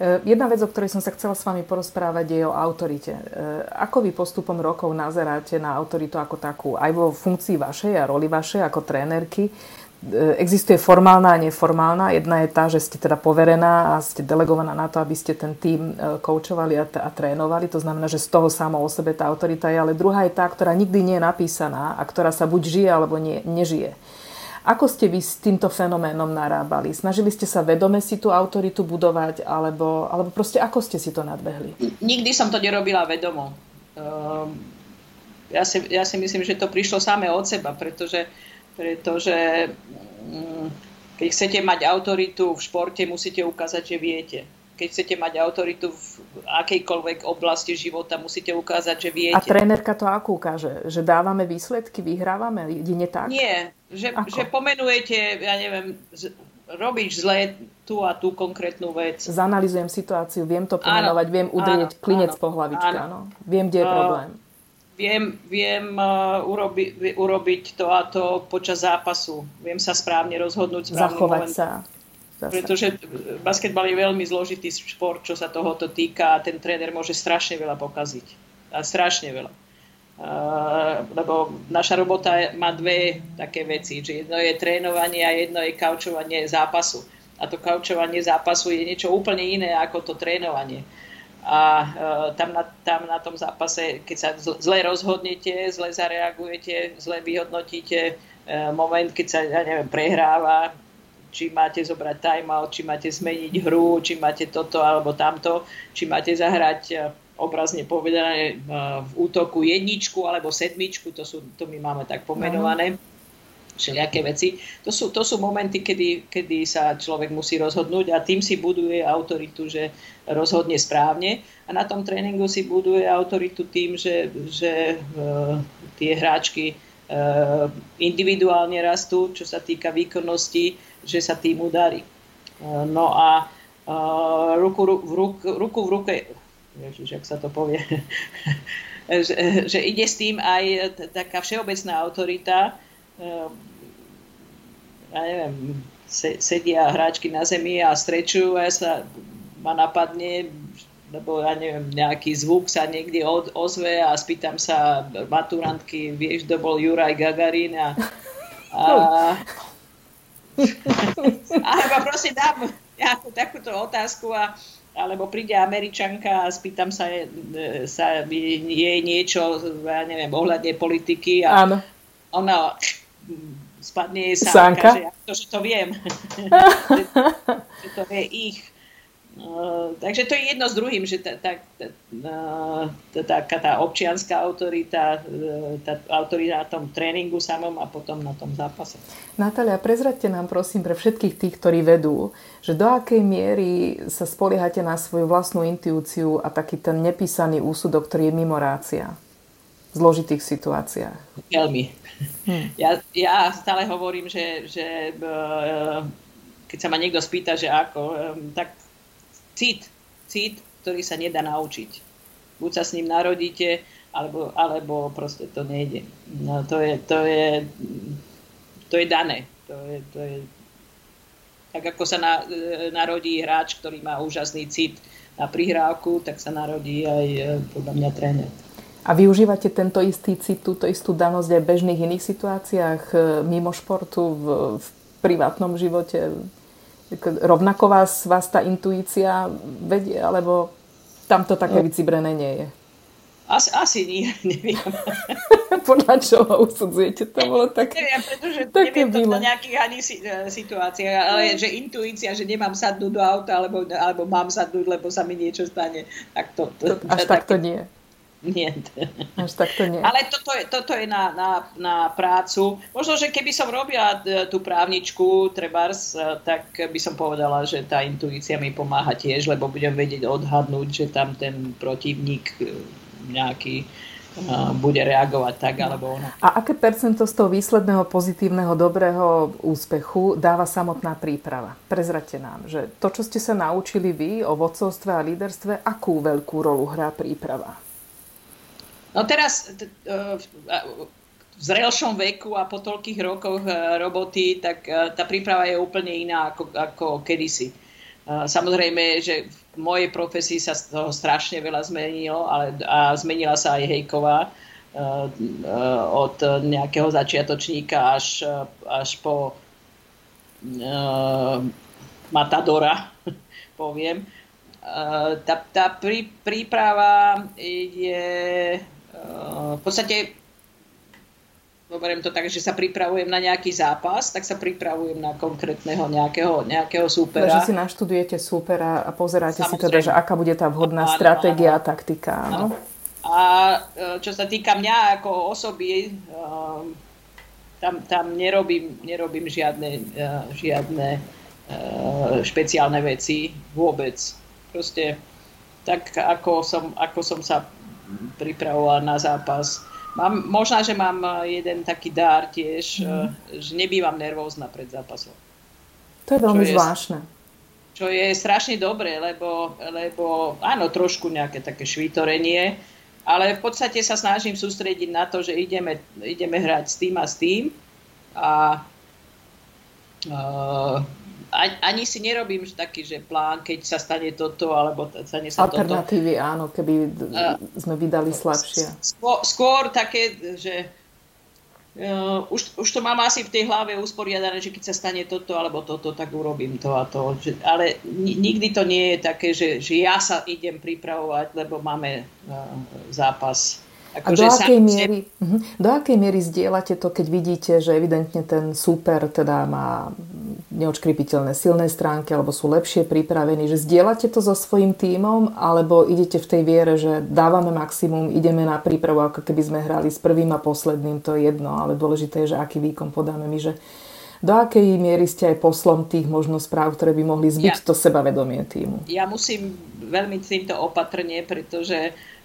Eh, jedna vec, o ktorej som sa chcela s vami porozprávať, je o autorite. Eh, ako vy postupom rokov nazeráte na autoritu ako takú, aj vo funkcii vašej a roli vašej ako trénerky? Existuje formálna a neformálna. Jedna je tá, že ste teda poverená a ste delegovaná na to, aby ste ten tým koučovali a, t- a trénovali. To znamená, že z toho samo o sebe tá autorita je. Ale druhá je tá, ktorá nikdy nie je napísaná a ktorá sa buď žije alebo nie, nežije. Ako ste vy s týmto fenoménom narábali? Snažili ste sa vedome si tú autoritu budovať, alebo, alebo proste ako ste si to nadbehli? Nikdy som to nerobila vedomo. Ehm, ja si, ja si myslím, že to prišlo samé od seba, pretože, pretože mm, keď chcete mať autoritu v športe, musíte ukázať, že viete keď chcete mať autoritu v akejkoľvek oblasti života, musíte ukázať, že viete. A trénerka to ako ukáže? Že dávame výsledky, vyhrávame? Jedine tak? Nie, že, že pomenujete, ja neviem, robíš zle tú a tú konkrétnu vec. Zanalizujem situáciu, viem to pomenovať, áno, viem udrieť áno, klinec áno, po hlavičke, áno. áno. Viem, kde je problém. Uh, viem, viem uh, urobi, urobiť to a to počas zápasu. Viem sa správne rozhodnúť. Zachovať moment. sa. Zase. Pretože basketbal je veľmi zložitý šport, čo sa tohoto týka a ten tréner môže strašne veľa pokaziť. A strašne veľa. Uh, lebo naša robota má dve také veci, že jedno je trénovanie a jedno je kaučovanie zápasu. A to kaučovanie zápasu je niečo úplne iné ako to trénovanie. A uh, tam, na, tam na tom zápase, keď sa zle rozhodnete, zle zareagujete, zle vyhodnotíte uh, moment, keď sa, ja neviem, prehráva, či máte zobrať timeout, či máte zmeniť hru, či máte toto alebo tamto, či máte zahrať eh, obrazne povedané v útoku jedničku alebo sedmičku, to, sú, to my máme tak pomenované. Všelijaké veci. To sú, to sú momenty, kedy, kedy sa človek musí rozhodnúť a tým si buduje autoritu, že rozhodne správne. A na tom tréningu si buduje autoritu tým, že, že uh, tie hráčky uh, individuálne rastú, čo sa týka výkonnosti, že sa tým udarí. Uh, no a uh, ruku, ruk, ruku v ruke, ježiš, jak sa to povie, že, že ide s tým aj taká všeobecná autorita, ja neviem, sedia hráčky na zemi a strečujú a ja sa ma napadne, lebo ja neviem, nejaký zvuk sa niekde od, ozve a spýtam sa maturantky, vieš, kto bol Juraj Gagarin a, a alebo proste dám nejakú takúto otázku a alebo príde Američanka a spýtam sa, sa jej niečo, ja neviem, ohľadne politiky a Áno. ona spadne jej sánka, že, to, že to viem, že, že to je ich. Uh, takže to je jedno s druhým, že tá, tá, tá, tá, tá občianská autorita, e, tá autorita na tom tréningu samom a potom na tom zápase. Natália, prezradte nám prosím pre všetkých tých, ktorí vedú, že do akej miery sa spoliehate na svoju vlastnú intuíciu a taký ten nepísaný úsudok, ktorý je mimorácia v zložitých situáciách. Veľmi. Hmm. Ja, ja stále hovorím, že, že eh, keď sa ma niekto spýta, že ako, eh, tak cit, cit, ktorý sa nedá naučiť. Buď sa s ním narodíte, alebo, alebo proste to nejde. No, to, je, to, je, to je dané. To je, to je, tak ako sa na, eh, narodí hráč, ktorý má úžasný cit na prihrávku, tak sa narodí aj podľa mňa tréner. A využívate tento istý cit, túto istú danosť aj v bežných iných situáciách, e, mimo športu, v, v privátnom živote? Rovnako vás, vás tá intuícia vedie, alebo tam to také no. vycibrené nie je? Asi, asi nie, neviem. Podľa čoho usudzujete? To bolo tak, neviem, pretože také neviem to na nejakých ani e, situáciách, ale že intuícia, že nemám sadnúť do auta, alebo, alebo mám sadnúť, lebo sa mi niečo stane. Tak to, to, to až tak to nie. Nie. Až tak to nie. Ale toto je, toto je na, na, na prácu. Možno, že keby som robila e, tú právničku, trebárs, e, tak by som povedala, že tá intuícia mi pomáha tiež, lebo budem vedieť odhadnúť, že tam ten protivník e, nejaký bude reagovať tak alebo ono. A aké percento z toho výsledného pozitívneho, dobrého úspechu dáva samotná príprava? Prezrate nám, že to, čo ste sa naučili vy o vodcovstve a líderstve, akú veľkú rolu hrá príprava? No teraz e, v zrelšom veku a po toľkých rokoch e, roboty, tak e, tá príprava je úplne iná ako, ako kedysi. Samozrejme, že v mojej profesii sa z toho strašne veľa zmenilo, ale a zmenila sa aj Hejková od nejakého začiatočníka až, až po Matadora, poviem. Tá, tá prí, príprava je v podstate zoberiem to tak, že sa pripravujem na nejaký zápas, tak sa pripravujem na konkrétneho nejakého, nejakého súpera. Takže si naštudujete súpera a pozeráte Samozrejme. si teda, že aká bude tá vhodná áno, stratégia a taktika. Áno. A e, čo sa týka mňa ako osoby, e, tam, tam nerobím, nerobím žiadne, žiadne špeciálne veci vôbec. Proste tak, ako som, ako som sa pripravovala na zápas. Mám, možná, že mám eh, jeden taký dár tiež, mm. že nebývam nervózna pred zápasom. To je veľmi čo zvláštne. Je, čo je strašne dobré, lebo, lebo áno, trošku nejaké také švítorenie, ale v podstate sa snažím sústrediť na to, že ideme, ideme hrať s tým a s tým a uh, ani si nerobím taký, že plán, keď sa stane toto, alebo stane sa Alternatívy, toto. áno, keby uh, sme vydali slabšie. Skôr, skôr také, že uh, už, už to mám asi v tej hlave usporiadané, že keď sa stane toto alebo toto, tak urobím to a to. Že, ale nikdy to nie je také, že, že ja sa idem pripravovať, lebo máme uh, zápas Ako, a do akej, miery, uh-huh, do akej miery zdieľate to, keď vidíte, že evidentne ten super teda má neočkripiteľné silné stránky alebo sú lepšie pripravení, že zdieľate to so svojím tímom alebo idete v tej viere, že dávame maximum, ideme na prípravu, ako keby sme hrali s prvým a posledným, to je jedno, ale dôležité je, že aký výkon podáme my, že do akej miery ste aj poslom tých možno správ, ktoré by mohli zbyť ja, to sebavedomie týmu? Ja musím veľmi týmto opatrne, pretože Eh,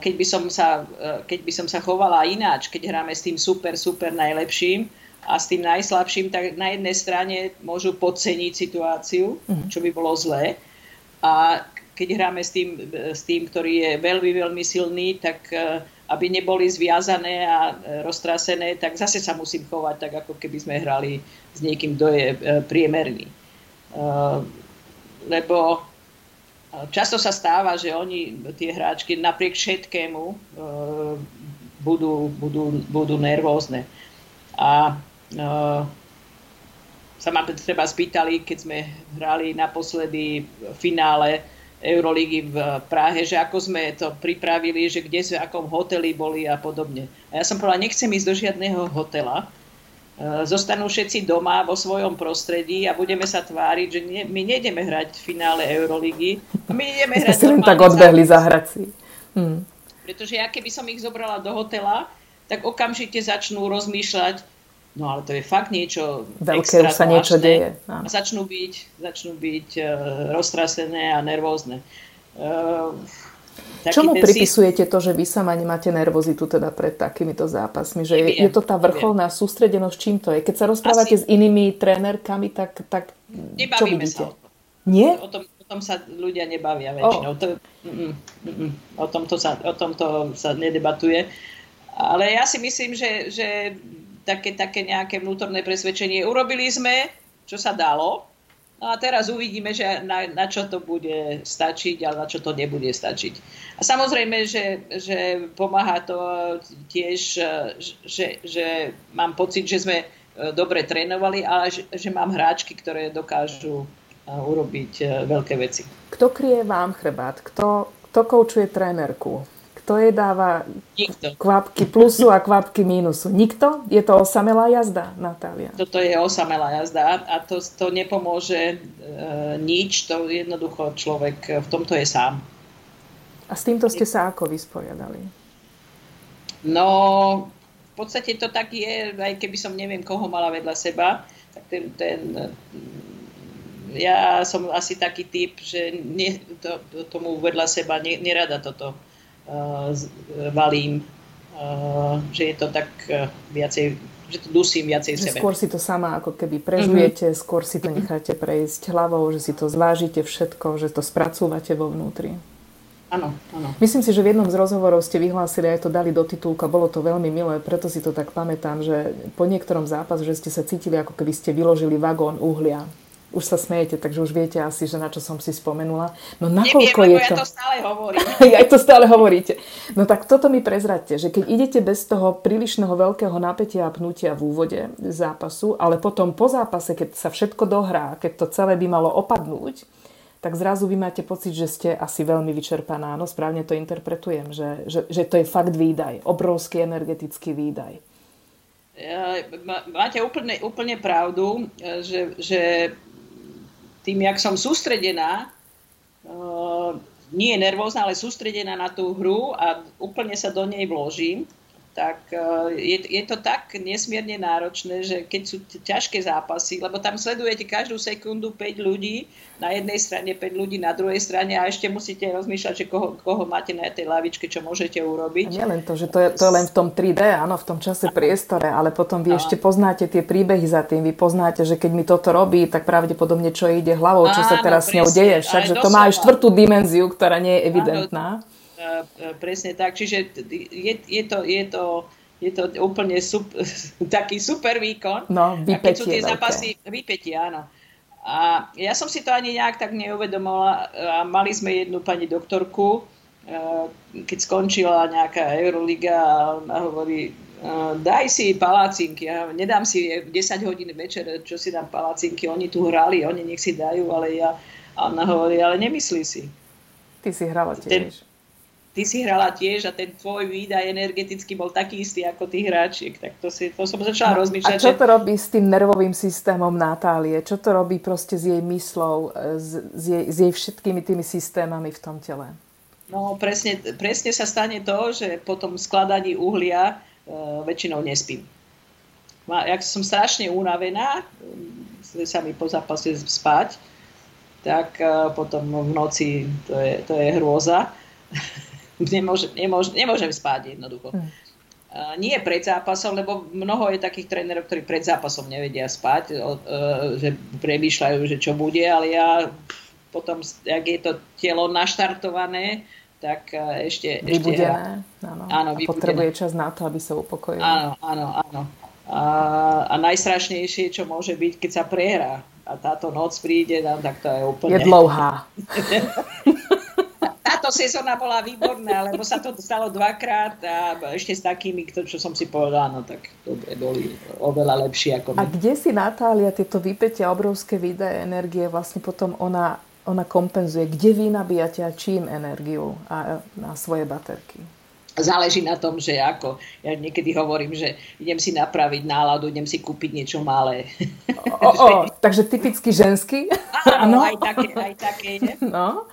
keď by som sa, eh, keď by som sa chovala ináč, keď hráme s tým super, super najlepším a s tým najslabším, tak na jednej strane môžu podceniť situáciu, mhm. čo by bolo zlé. A keď hráme s tým, eh, s tým, ktorý je veľmi, veľmi silný, tak aby neboli zviazané a roztrasené, tak zase sa musím chovať tak, ako keby sme hrali s niekým, kto je priemerný. Lebo Často sa stáva, že oni, tie hráčky, napriek všetkému e, budú, budú, budú nervózne. A e, sa ma treba spýtali, keď sme hrali naposledy v finále Euroligy v Prahe, že ako sme to pripravili, že kde sme, v akom hoteli boli a podobne. A ja som povedala, nechcem ísť do žiadneho hotela, zostanú všetci doma vo svojom prostredí a budeme sa tváriť, že nie, my nejdeme hrať v finále Euroligy. My ideme hrať si len tak odbehli zahrať si. Hmm. Pretože ja keby som ich zobrala do hotela, tak okamžite začnú rozmýšľať, no ale to je fakt niečo Veľké už sa niečo deje. A začnú byť, začnú byť uh, roztrasené a nervózne. Uh, Čomu pripisujete to, že vy sama nemáte nervozitu teda pred takýmito zápasmi? Že je, je to tá vrcholná sústredenosť? Čím to je? Keď sa rozprávate Asi... s inými trénerkami, tak, tak čo vidíte? Sa o tom. Nie? O tom, o tom sa ľudia nebavia väčšinou. Oh. To, mm, mm, mm, o, tomto sa, o tomto sa nedebatuje. Ale ja si myslím, že, že také, také nejaké vnútorné presvedčenie urobili sme, čo sa dalo No a teraz uvidíme, že na, na čo to bude stačiť a na čo to nebude stačiť. A samozrejme, že, že pomáha to tiež, že, že mám pocit, že sme e, dobre trénovali, ale že, že mám hráčky, ktoré dokážu e, urobiť veľké veci. Kto krie vám chrbát? Kto, kto koučuje trénerku? Kto jej dáva Nikto. kvapky plusu a kvapky mínusu? Nikto? Je to osamelá jazda, Natália? Toto je osamelá jazda a to, to nepomôže e, nič. To jednoducho človek v tomto je sám. A s týmto ste sa ako vysporiadali? No, v podstate to tak je, aj keby som neviem, koho mala vedľa seba, tak ten, ten ja som asi taký typ, že nie, to, tomu vedľa seba ne, nerada toto valím, že je to tak viacej že to dusím viacej v sebe. Skôr si to sama ako keby prežujete, mm-hmm. skôr si to necháte prejsť hlavou, že si to zvážite všetko, že to spracúvate vo vnútri. Áno, áno. Myslím si, že v jednom z rozhovorov ste vyhlásili, aj to dali do titulka, bolo to veľmi milé, preto si to tak pamätám, že po niektorom zápase, že ste sa cítili, ako keby ste vyložili vagón uhlia už sa smejete, takže už viete asi, že na čo som si spomenula. No nakoľko Neviem, je to... ja to stále hovorím. aj to stále hovoríte. No tak toto mi prezradte, že keď idete bez toho prílišného veľkého napätia a pnutia v úvode zápasu, ale potom po zápase, keď sa všetko dohrá, keď to celé by malo opadnúť, tak zrazu vy máte pocit, že ste asi veľmi vyčerpaná. No správne to interpretujem, že, že, že to je fakt výdaj, obrovský energetický výdaj. Máte úplne, úplne pravdu, že, že tým, jak som sústredená, uh, nie nervózna, ale sústredená na tú hru a úplne sa do nej vložím, tak uh, je, je to tak nesmierne náročné, že keď sú ťažké zápasy, lebo tam sledujete každú sekundu 5 ľudí, na jednej strane 5 ľudí, na druhej strane a ešte musíte rozmýšľať, že koho, koho máte na tej lavičke, čo môžete urobiť. A nie len to, že to je, to je len v tom 3D, áno, v tom čase priestore, ale potom vy a... ešte poznáte tie príbehy za tým, vy poznáte, že keď mi toto robí, tak pravdepodobne čo ide hlavou, čo áno, sa teraz presne, s ňou deje, však, že to má aj štvrtú dimenziu, ktorá nie je evidentná. Áno, presne tak. Čiže je, je, to, je, to, je to úplne sup, taký super výkon. No, vypetie. A keď sú tie zápasy, vypetie, áno. A ja som si to ani nejak tak neuvedomovala. A mali sme jednu pani doktorku, keď skončila nejaká Euroliga a ona hovorí, daj si palácinky. Ja nedám si 10 hodín večer, čo si dám palácinky. Oni tu hrali, oni nech si dajú, ale ja... A ona hovorí, ale nemyslí si. Ty si hrala tiež. Ten, ty si hrala tiež a ten tvoj výdaj energetický bol taký istý ako tých hráčiek. Tak to, si, to som začala no, rozmýšľať. A čo to robí s tým nervovým systémom Natálie? Čo to robí proste s jej myslou, s, s, jej, s jej všetkými tými systémami v tom tele? No presne, presne sa stane to, že po tom skladaní uhlia uh, väčšinou nespím. Jak som strašne unavená, sa mi po zápase spať, tak uh, potom v noci to je, to je hrôza. nemôžem, nemôžem, nemôžem spať jednoducho. Hmm. Uh, nie pred zápasom, lebo mnoho je takých trénerov, ktorí pred zápasom nevedia spať, uh, že premýšľajú, že čo bude, ale ja potom, ak je to telo naštartované, tak uh, ešte... Vybudené, ešte, áno. áno a potrebuje čas na to, aby sa upokojil. Áno, áno, áno. A, a najstrašnejšie, čo môže byť, keď sa prehrá a táto noc príde, no, tak to je úplne... Je dlouhá. táto sezóna bola výborná, lebo sa to stalo dvakrát a ešte s takými, čo som si povedala, no tak dobre, boli oveľa lepšie ako my. A kde si Natália tieto vypetia obrovské videé energie vlastne potom ona, ona kompenzuje? Kde vy nabíjate a čím energiu a, na svoje baterky? záleží na tom, že ako. Ja niekedy hovorím, že idem si napraviť náladu, idem si kúpiť niečo malé. O, o, o, takže typicky ženský? Áno, aj také, aj také. No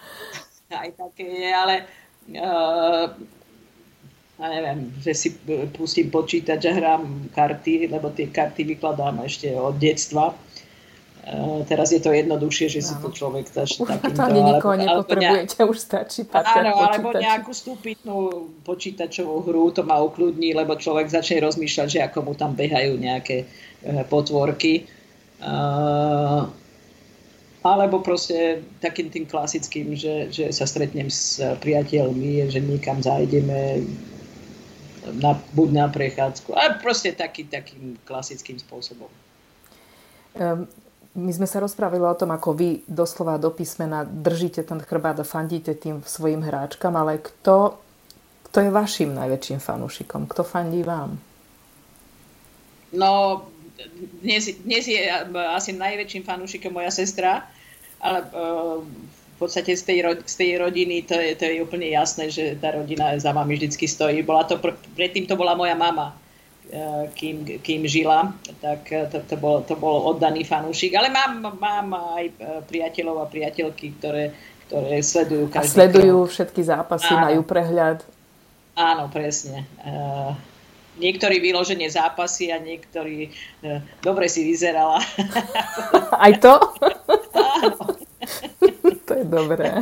aj také je, ale uh, ja neviem, že si pustím počítač a hrám karty, lebo tie karty vykladám ešte od detstva. Uh, teraz je to jednoduchšie, že si to človek taž takýmto... To ani nikoho nepotrebujete, nejak, už stačí Áno, alebo nejakú stupidnú počítačovú hru, to ma ukludní, lebo človek začne rozmýšľať, že ako mu tam behajú nejaké uh, potvorky. Uh, alebo proste takým tým klasickým, že, že sa stretnem s priateľmi, že niekam zajdeme, na, buď na prechádzku, ale proste taký, takým klasickým spôsobom. Um, my sme sa rozprávali o tom, ako vy doslova do písmena držíte ten chrbát a fandíte tým svojim hráčkam, ale kto, kto je vašim najväčším fanúšikom? Kto fandí vám? No, dnes, dnes je asi najväčším fanúšikom moja sestra, ale uh, v podstate z tej, z tej rodiny to je, to je úplne jasné, že tá rodina za vami vždycky stojí. Bola to, predtým to bola moja mama, uh, kým, kým žila, tak e, to, to, bol, to bol oddaný fanúšik. Ale mám, mám aj priateľov a priateľky, ktoré, ktoré sledujú každý A sledujú krok. všetky zápasy, Áno. majú prehľad. Áno, presne. Niektorí vyloženie zápasy a niektorí uh, dobre si vyzerala. Aj to? to je dobré.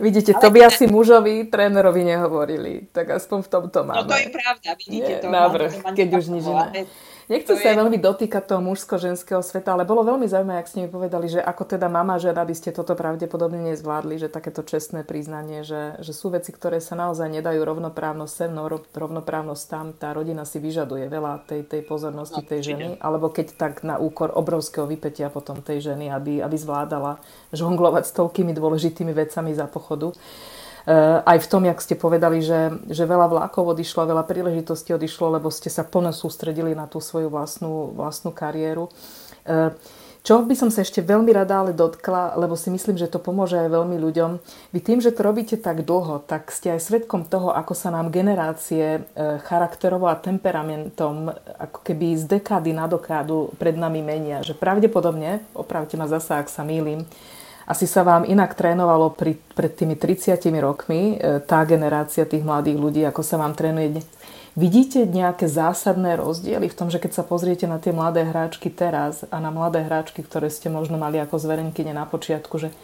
Vidíte, Ale to by asi mužovi, trénerovi nehovorili. Tak aspoň v tomto máme. No to je pravda, vidíte to. Návrh, keď už nič iné. Nechcem sa je... veľmi dotýkať toho mužsko-ženského sveta, ale bolo veľmi zaujímavé, ak ste mi povedali, že ako teda mama žena by ste toto pravdepodobne nezvládli, že takéto čestné priznanie, že, že sú veci, ktoré sa naozaj nedajú rovnoprávnosť sem, no, rovnoprávnosť tam. Tá rodina si vyžaduje veľa tej, tej pozornosti no, tej ženy, alebo keď tak na úkor obrovského vypetia potom tej ženy, aby, aby zvládala žonglovať s toľkými dôležitými vecami za pochodu. Aj v tom, jak ste povedali, že, že veľa vlákov odišlo, veľa príležitostí odišlo, lebo ste sa plne sústredili na tú svoju vlastnú, vlastnú kariéru. Eh, čo by som sa ešte veľmi rada ale dotkla, lebo si myslím, že to pomôže aj veľmi ľuďom. Vy tým, že to robíte tak dlho, tak ste aj svetkom toho, ako sa nám generácie eh, charakterovo a temperamentom ako keby z dekády na dokádu pred nami menia. Že pravdepodobne, opravte ma zasa, ak sa mýlim, asi sa vám inak trénovalo pri, pred tými 30 rokmi, e, tá generácia tých mladých ľudí, ako sa vám trénuje dnes. Vidíte nejaké zásadné rozdiely v tom, že keď sa pozriete na tie mladé hráčky teraz a na mladé hráčky, ktoré ste možno mali ako zverenkyne na počiatku, že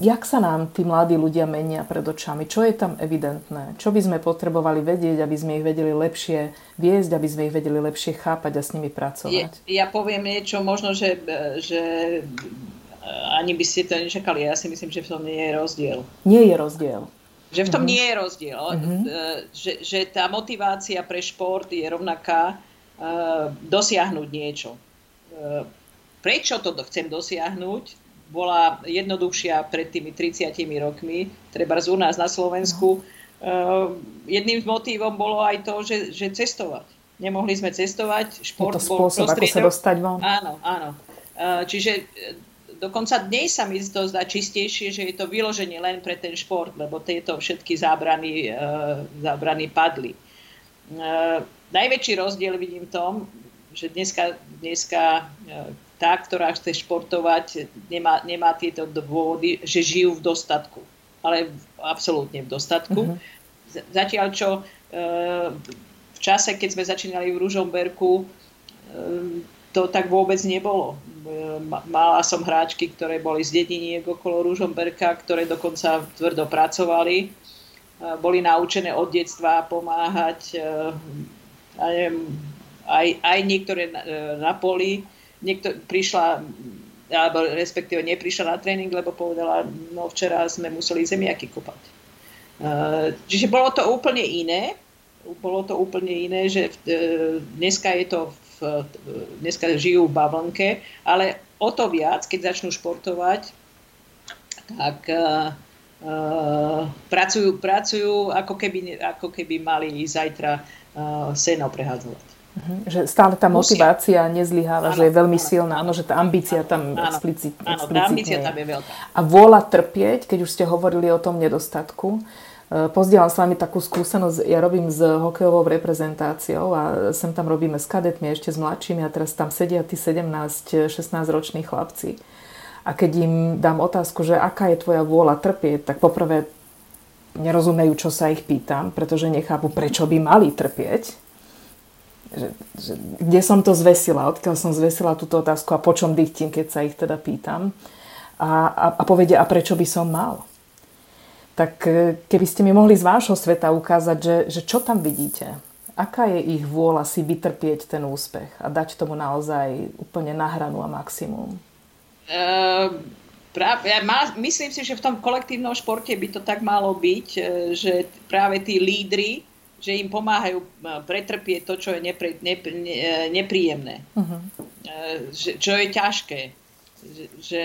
jak sa nám tí mladí ľudia menia pred očami? Čo je tam evidentné? Čo by sme potrebovali vedieť, aby sme ich vedeli lepšie viesť, aby sme ich vedeli lepšie chápať a s nimi pracovať? Ja, ja poviem niečo, možno, že, že ani by ste to nečakali. Ja si myslím, že v tom nie je rozdiel. Nie je rozdiel. Že v tom uh-huh. nie je rozdiel. Uh-huh. Že, že tá motivácia pre šport je rovnaká uh, dosiahnuť niečo. Uh, prečo to chcem dosiahnuť? Bola jednoduchšia pred tými 30 rokmi, treba u nás na Slovensku. Uh, jedným z motívom bolo aj to, že, že cestovať. Nemohli sme cestovať, šport je to spôsob, bol ako sa dostať von. Áno, áno. Čiže dokonca dnes sa mi to zdá čistejšie, že je to vyloženie len pre ten šport, lebo tieto všetky zábrany, zábrany padli. Najväčší rozdiel vidím v tom, že dneska, dneska tá, ktorá chce športovať, nemá, nemá tieto dôvody, že žijú v dostatku. Ale absolútne v dostatku. Uh-huh. Zatiaľ čo v čase, keď sme začínali v Ružomberku, to tak vôbec nebolo. Mala som hráčky, ktoré boli z dediniek okolo Ružomberka, ktoré dokonca tvrdo pracovali. Boli naučené od detstva pomáhať ja neviem, aj, aj niektoré na, na poli. Niekto, prišla, alebo respektíve neprišla na tréning, lebo povedala, no včera sme museli zemiaky kopať. Čiže bolo to úplne iné. Bolo to úplne iné, že dneska je to dneska žijú v bavlnke, ale o to viac, keď začnú športovať, tak uh, uh, pracujú, pracujú ako, keby, ako keby mali zajtra uh, seno prehádzovať. Uh-huh. Že stále tá motivácia nezlyháva, áno, že je veľmi áno, silná, áno, že tá ambícia áno, tam áno, explicitne, áno, tá ambícia tam je veľká. A vôľa trpieť, keď už ste hovorili o tom nedostatku, Eh, pozdielam s vami takú skúsenosť. Ja robím s hokejovou reprezentáciou a sem tam robíme s kadetmi, ešte s mladšími a teraz tam sedia tí 17-16 roční chlapci. A keď im dám otázku, že aká je tvoja vôľa trpieť, tak poprvé nerozumejú, čo sa ich pýtam, pretože nechápu, prečo by mali trpieť. Že, že, kde som to zvesila, odkiaľ som zvesila túto otázku a po čom dychtím, keď sa ich teda pýtam. A, a, a povedia, a prečo by som mal? Tak e, keby ste mi mohli z vášho sveta ukázať, že, že čo tam vidíte? Aká je ich vôľa si vytrpieť ten úspech a dať tomu naozaj úplne na hranu a maximum? Uh, práve, ja má, myslím si, že v tom kolektívnom športe by to tak malo byť, e, že práve tí lídry, že im pomáhajú pretrpieť to, čo je nepri, nepri, nepríjemné. Uh-huh. Že, čo je ťažké. Že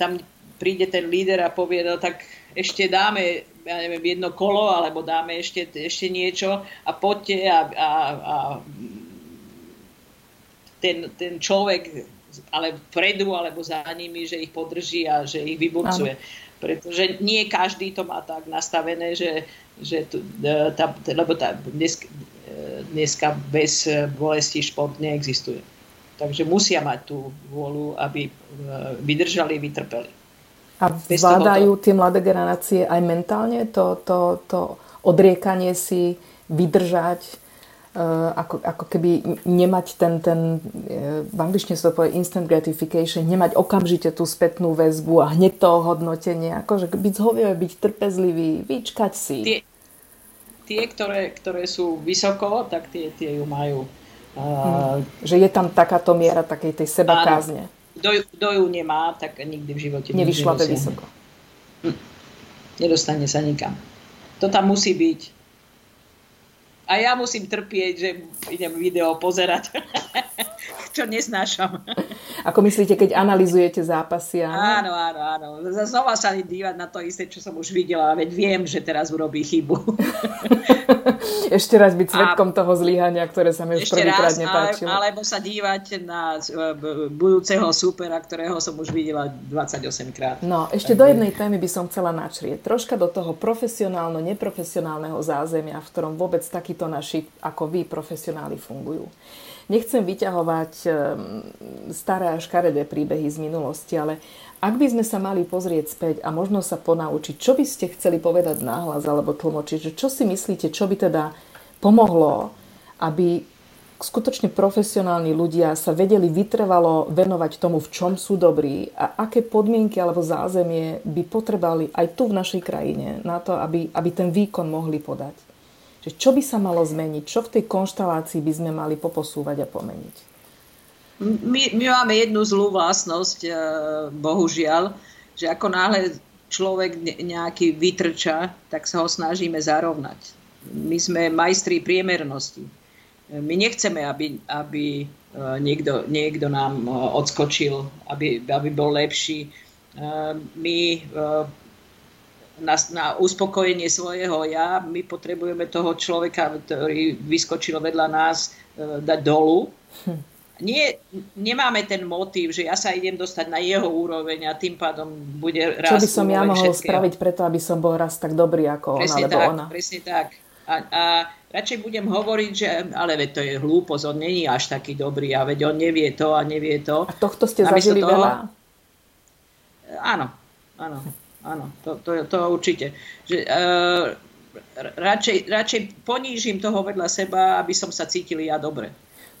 tam príde ten líder a povie, no tak ešte dáme ja neviem, jedno kolo, alebo dáme ešte, ešte niečo a poďte a, a, a ten, ten človek ale vpredu alebo za nimi, že ich podrží a že ich vyburcuje. Pretože nie každý to má tak nastavené, že, že tu, e, tá, lebo tá, dnes, e, dneska bez bolesti šport neexistuje. Takže musia mať tú vôľu, aby e, vydržali, vytrpeli. A zvládajú tie mladé generácie aj mentálne to, to, to odriekanie si, vydržať, uh, ako, ako keby nemať ten, ten uh, v angličtine sa to povie instant gratification, nemať okamžite tú spätnú väzbu a hneď to hodnotenie, akože byť zhovievý, byť trpezlivý, vyčkať si. Tie, tie ktoré, ktoré sú vysoko, tak tie, tie ju majú. Uh. Že je tam takáto miera takej tej seba kázne. Áno kto, kto ju nemá, tak nikdy v živote nevyšla vysoko. Hm. Nedostane sa nikam. To tam musí byť a ja musím trpieť, že idem video pozerať, čo neznášam. Ako myslíte, keď analizujete zápasy? Áno, áno, áno. Znova sa dívať na to isté, čo som už videla, veď viem, že teraz urobí chybu. ešte raz byť svetkom a toho zlyhania, ktoré sa mi už prvýkrát nepáčilo. Ale, alebo sa dívať na budúceho supera, ktorého som už videla 28 krát. No, ešte do jednej témy by som chcela načrieť. Troška do toho profesionálno-neprofesionálneho zázemia, v ktorom vôbec takíto naši, ako vy, profesionáli fungujú. Nechcem vyťahovať ehm, staré a škaredé príbehy z minulosti, ale ak by sme sa mali pozrieť späť a možno sa ponaučiť, čo by ste chceli povedať náhlas alebo tlmočiť, že čo si myslíte, čo by teda pomohlo, aby skutočne profesionálni ľudia sa vedeli vytrvalo venovať tomu, v čom sú dobrí a aké podmienky alebo zázemie by potrebovali aj tu v našej krajine na to, aby, aby ten výkon mohli podať že čo by sa malo zmeniť, čo v tej konštalácii by sme mali poposúvať a pomeniť? My, my máme jednu zlú vlastnosť, eh, bohužiaľ, že ako náhle človek nejaký vytrča, tak sa ho snažíme zarovnať. My sme majstri priemernosti. My nechceme, aby, aby eh, niekto, niekto nám odskočil, aby, aby bol lepší. My na, na uspokojenie svojho ja, my potrebujeme toho človeka, ktorý vyskočil vedľa nás, e, dať dolu. Hm. nie, nemáme ten motív, že ja sa idem dostať na jeho úroveň a tým pádom bude raz Čo by som ja mohol všetkého. spraviť preto, aby som bol raz tak dobrý ako presne ona, alebo tak, ona? Presne tak. A, a radšej budem hovoriť, že ale veď to je hlúposť, on není až taký dobrý a veď on nevie to a nevie to. A tohto ste zažili toho... veľa? Áno, áno, áno, to, to, to určite. Že, uh, radšej, radšej ponížim toho vedľa seba, aby som sa cítil ja dobre.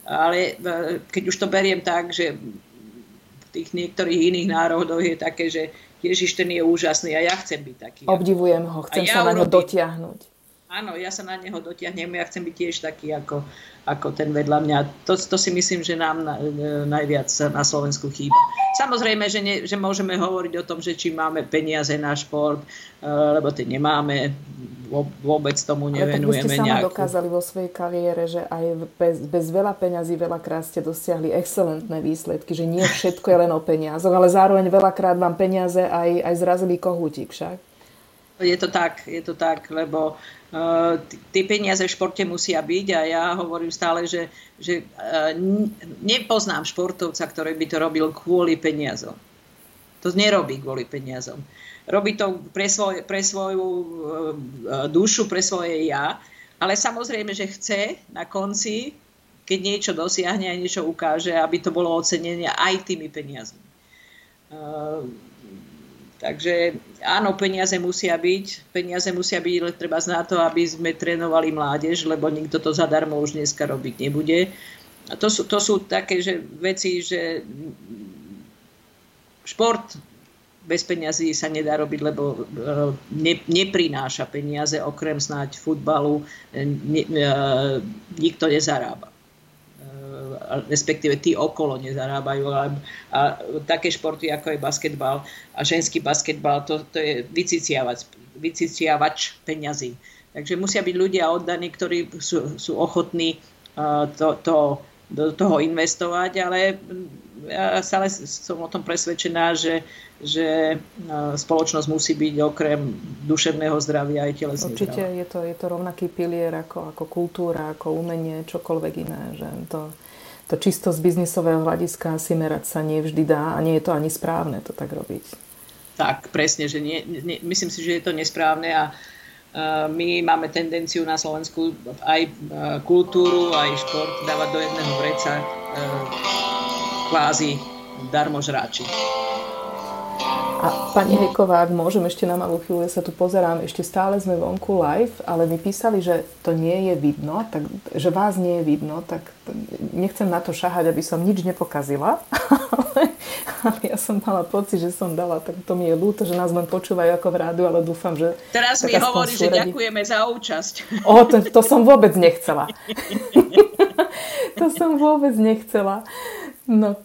Ale e, keď už to beriem tak, že v tých niektorých iných národoch je také, že Ježiš ten je úžasný a ja chcem byť taký. Obdivujem ho, chcem ja sa na ňo dotiahnuť. Áno, ja sa na neho dotiahnem, ja chcem byť tiež taký ako, ako ten vedľa mňa. To, to si myslím, že nám na, e, najviac na Slovensku chýba. Samozrejme, že, ne, že môžeme hovoriť o tom, že či máme peniaze na šport, uh, lebo tie nemáme, vôbec tomu nevenujeme Ale tak ste nejakú... dokázali vo svojej kariére, že aj bez, bez veľa peňazí veľakrát ste dosiahli excelentné výsledky, že nie všetko je len o peniazoch, ale zároveň veľakrát vám peniaze aj, aj zrazili kohútik však. Je to tak, je to tak, lebo uh, tie peniaze v športe musia byť a ja hovorím stále, že, že uh, nepoznám športovca, ktorý by to robil kvôli peniazom. To nerobí kvôli peniazom. Robí to pre, svoj, pre svoju uh, dušu, pre svoje ja, ale samozrejme, že chce na konci, keď niečo dosiahne a niečo ukáže, aby to bolo ocenenie aj tými peniazmi. Takže áno, peniaze musia byť. Peniaze musia byť, ale treba na to, aby sme trénovali mládež, lebo nikto to zadarmo už dneska robiť nebude. A to sú, to sú také že veci, že šport bez peňazí sa nedá robiť, lebo e, ne, neprináša peniaze, okrem snáď futbalu, ne, ne, nikto nezarába respektíve tí okolo nezarábajú. A, a také športy, ako je basketbal a ženský basketbal, to, to je vyciciavač, vyciciavač peňazí. Takže musia byť ľudia oddaní, ktorí sú, sú ochotní uh, to, to, do toho investovať, ale ja stále som o tom presvedčená, že, že spoločnosť musí byť okrem duševného zdravia aj telesného Určite je to, je to rovnaký pilier ako, ako kultúra, ako umenie, čokoľvek iné. Že to, to čisto z biznisového hľadiska si merať sa nevždy dá a nie je to ani správne to tak robiť. Tak, presne, že nie, nie, myslím si, že je to nesprávne a uh, my máme tendenciu na Slovensku aj uh, kultúru, aj šport dávať do jedného vreca kvázi darmožráči. A pani Heková, ak môžem ešte na malú chvíľu, ja sa tu pozerám, ešte stále sme vonku live, ale mi písali, že to nie je vidno, tak, že vás nie je vidno, tak nechcem na to šahať, aby som nič nepokazila, ale, ale ja som mala pocit, že som dala, tak to mi je ľúto, že nás len počúvajú ako v rádu, ale dúfam, že... Teraz mi hovorí, že ďakujeme za účasť. O, to, to som vôbec nechcela. to som vôbec nechcela. No,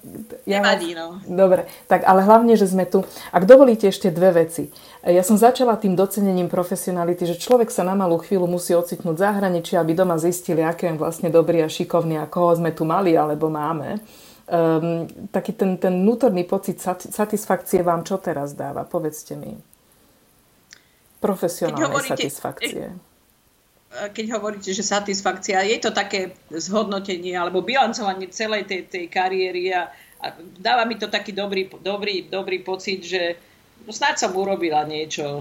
ja Nevadí, no. Dobre, tak ale hlavne, že sme tu. Ak dovolíte ešte dve veci. Ja som začala tým docenením profesionality, že človek sa na malú chvíľu musí ocitnúť zahraničí, aby doma zistili, aký je vlastne dobrý a šikovný a koho sme tu mali alebo máme. Um, taký ten, ten vnútorný pocit satisfakcie vám čo teraz dáva? Povedzte mi. Profesionálnej satisfakcie keď hovoríte, že satisfakcia, je to také zhodnotenie alebo bilancovanie celej tej, tej kariéry a, a dáva mi to taký dobrý, dobrý, dobrý pocit, že no snáď som urobila niečo,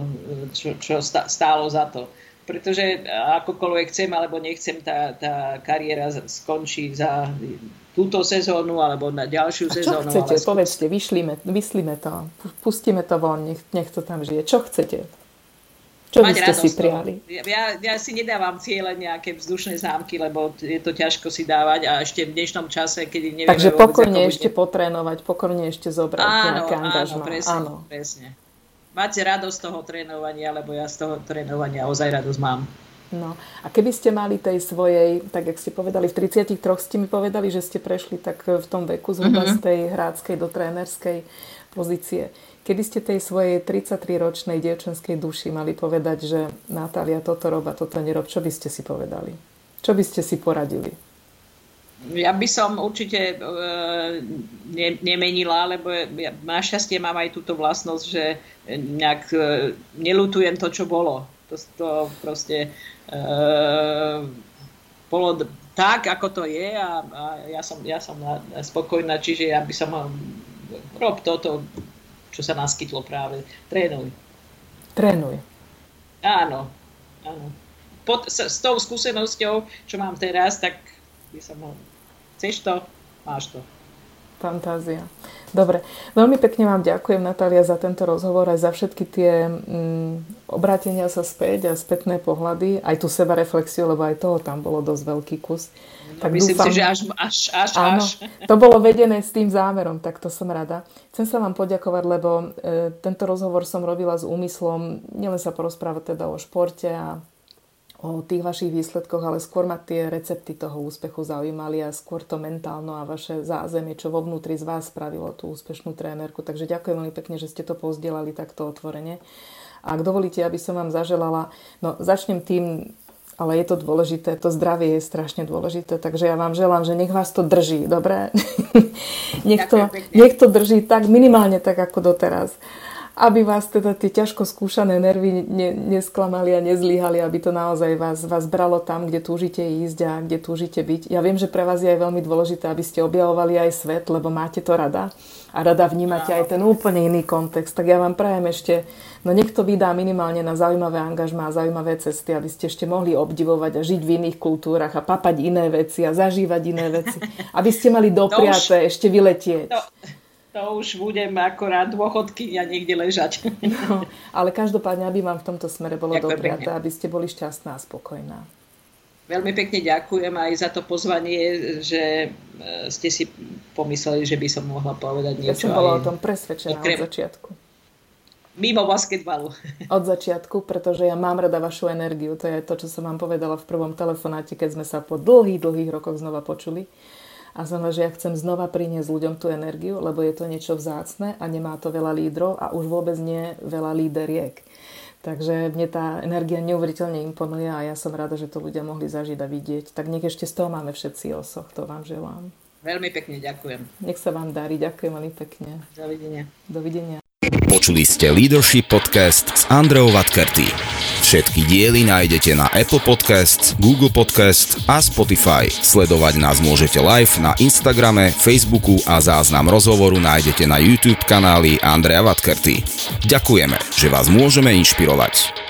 čo, čo stálo za to. Pretože akokoľvek chcem alebo nechcem, tá, tá kariéra skončí za túto sezónu alebo na ďalšiu a sezónu. čo chcete? Ale... Povedzte, vyšlime, vyslíme to. Pustíme to von, nech, nech to tam žije. Čo chcete? Čo by ste si prijali? Ja, ja si nedávam cieľe nejaké vzdušné zámky, lebo je to ťažko si dávať a ešte v dnešnom čase, kedy nevieme Takže pokorne ešte bude... potrénovať, pokorne ešte zobrať áno, nejaké angažma. Áno, presne, áno. presne. Máte radosť toho trénovania, lebo ja z toho trénovania ozaj radosť mám. No a keby ste mali tej svojej, tak jak ste povedali, v 33 ste mi povedali, že ste prešli tak v tom veku zhruba mm-hmm. z tej hráckej do trénerskej pozície. Kedy ste tej svojej 33-ročnej dievčenskej duši mali povedať, že Natália toto roba, toto nerob, čo by ste si povedali? Čo by ste si poradili? Ja by som určite e, ne, nemenila, lebo ja, našťastie mám aj túto vlastnosť, že nejak e, nelutujem to, čo bolo. To, to proste e, bolo tak, ako to je a, a ja som, ja som spokojná, čiže ja by som rob toto, čo sa naskytlo práve. Trénuj. Trénuj. Áno, áno. Pod, s, s tou skúsenosťou, čo mám teraz, tak by som mohol... Chceš to? Máš to. Fantázia. Dobre, veľmi pekne vám ďakujem Natália za tento rozhovor aj za všetky tie mm, obrátenia sa späť a spätné pohľady, aj tú sebareflexiu, lebo aj toho tam bolo dosť veľký kus. No, tak myslím dúfam, si, že až, až, až, áno, až. To bolo vedené s tým zámerom, tak to som rada. Chcem sa vám poďakovať, lebo e, tento rozhovor som robila s úmyslom nielen sa porozprávať teda o športe a o tých vašich výsledkoch, ale skôr ma tie recepty toho úspechu zaujímali a skôr to mentálno a vaše zázemie, čo vo vnútri z vás spravilo tú úspešnú trénerku. Takže ďakujem veľmi pekne, že ste to pozdielali takto otvorene. A ak dovolíte, aby som vám zaželala, no začnem tým, ale je to dôležité, to zdravie je strašne dôležité, takže ja vám želám, že nech vás to drží, dobre? nech, to, nech to drží tak minimálne tak ako doteraz aby vás teda tie ťažko skúšané nervy ne, nesklamali a nezlíhali, aby to naozaj vás, vás bralo tam, kde túžite ísť a kde túžite byť. Ja viem, že pre vás je aj veľmi dôležité, aby ste objavovali aj svet, lebo máte to rada a rada vnímate aj ten úplne iný kontext. Tak ja vám prajem ešte, no nech to vydá minimálne na zaujímavé angažmá a zaujímavé cesty, aby ste ešte mohli obdivovať a žiť v iných kultúrach a papať iné veci a zažívať iné veci. Aby ste mali dopriaté ešte vyletieť. To už budem akorát dôchodky a niekde ležať. No, ale každopádne, aby vám v tomto smere bolo dobré, aby ste boli šťastná a spokojná. Veľmi pekne ďakujem aj za to pozvanie, že e, ste si pomysleli, že by som mohla povedať niečo. Ja som bola o tom presvedčená okrem... od začiatku. Mimo basketbalu. Od začiatku, pretože ja mám rada vašu energiu. To je to, čo som vám povedala v prvom telefonáte, keď sme sa po dlhých, dlhých rokoch znova počuli a znamená, že ja chcem znova priniesť ľuďom tú energiu, lebo je to niečo vzácne a nemá to veľa lídrov a už vôbec nie veľa líderiek. Takže mne tá energia neuveriteľne imponuje a ja som rada, že to ľudia mohli zažiť a vidieť. Tak nech ešte z toho máme všetci osoch, to vám želám. Veľmi pekne ďakujem. Nech sa vám darí, ďakujem veľmi pekne. Dovidenia. Dovidenia. Počuli ste Leadership Podcast s Andreou Vatkerty. Všetky diely nájdete na Apple Podcasts, Google Podcasts a Spotify. Sledovať nás môžete live na Instagrame, Facebooku a záznam rozhovoru nájdete na YouTube kanáli Andrea Vatkerty. Ďakujeme, že vás môžeme inšpirovať.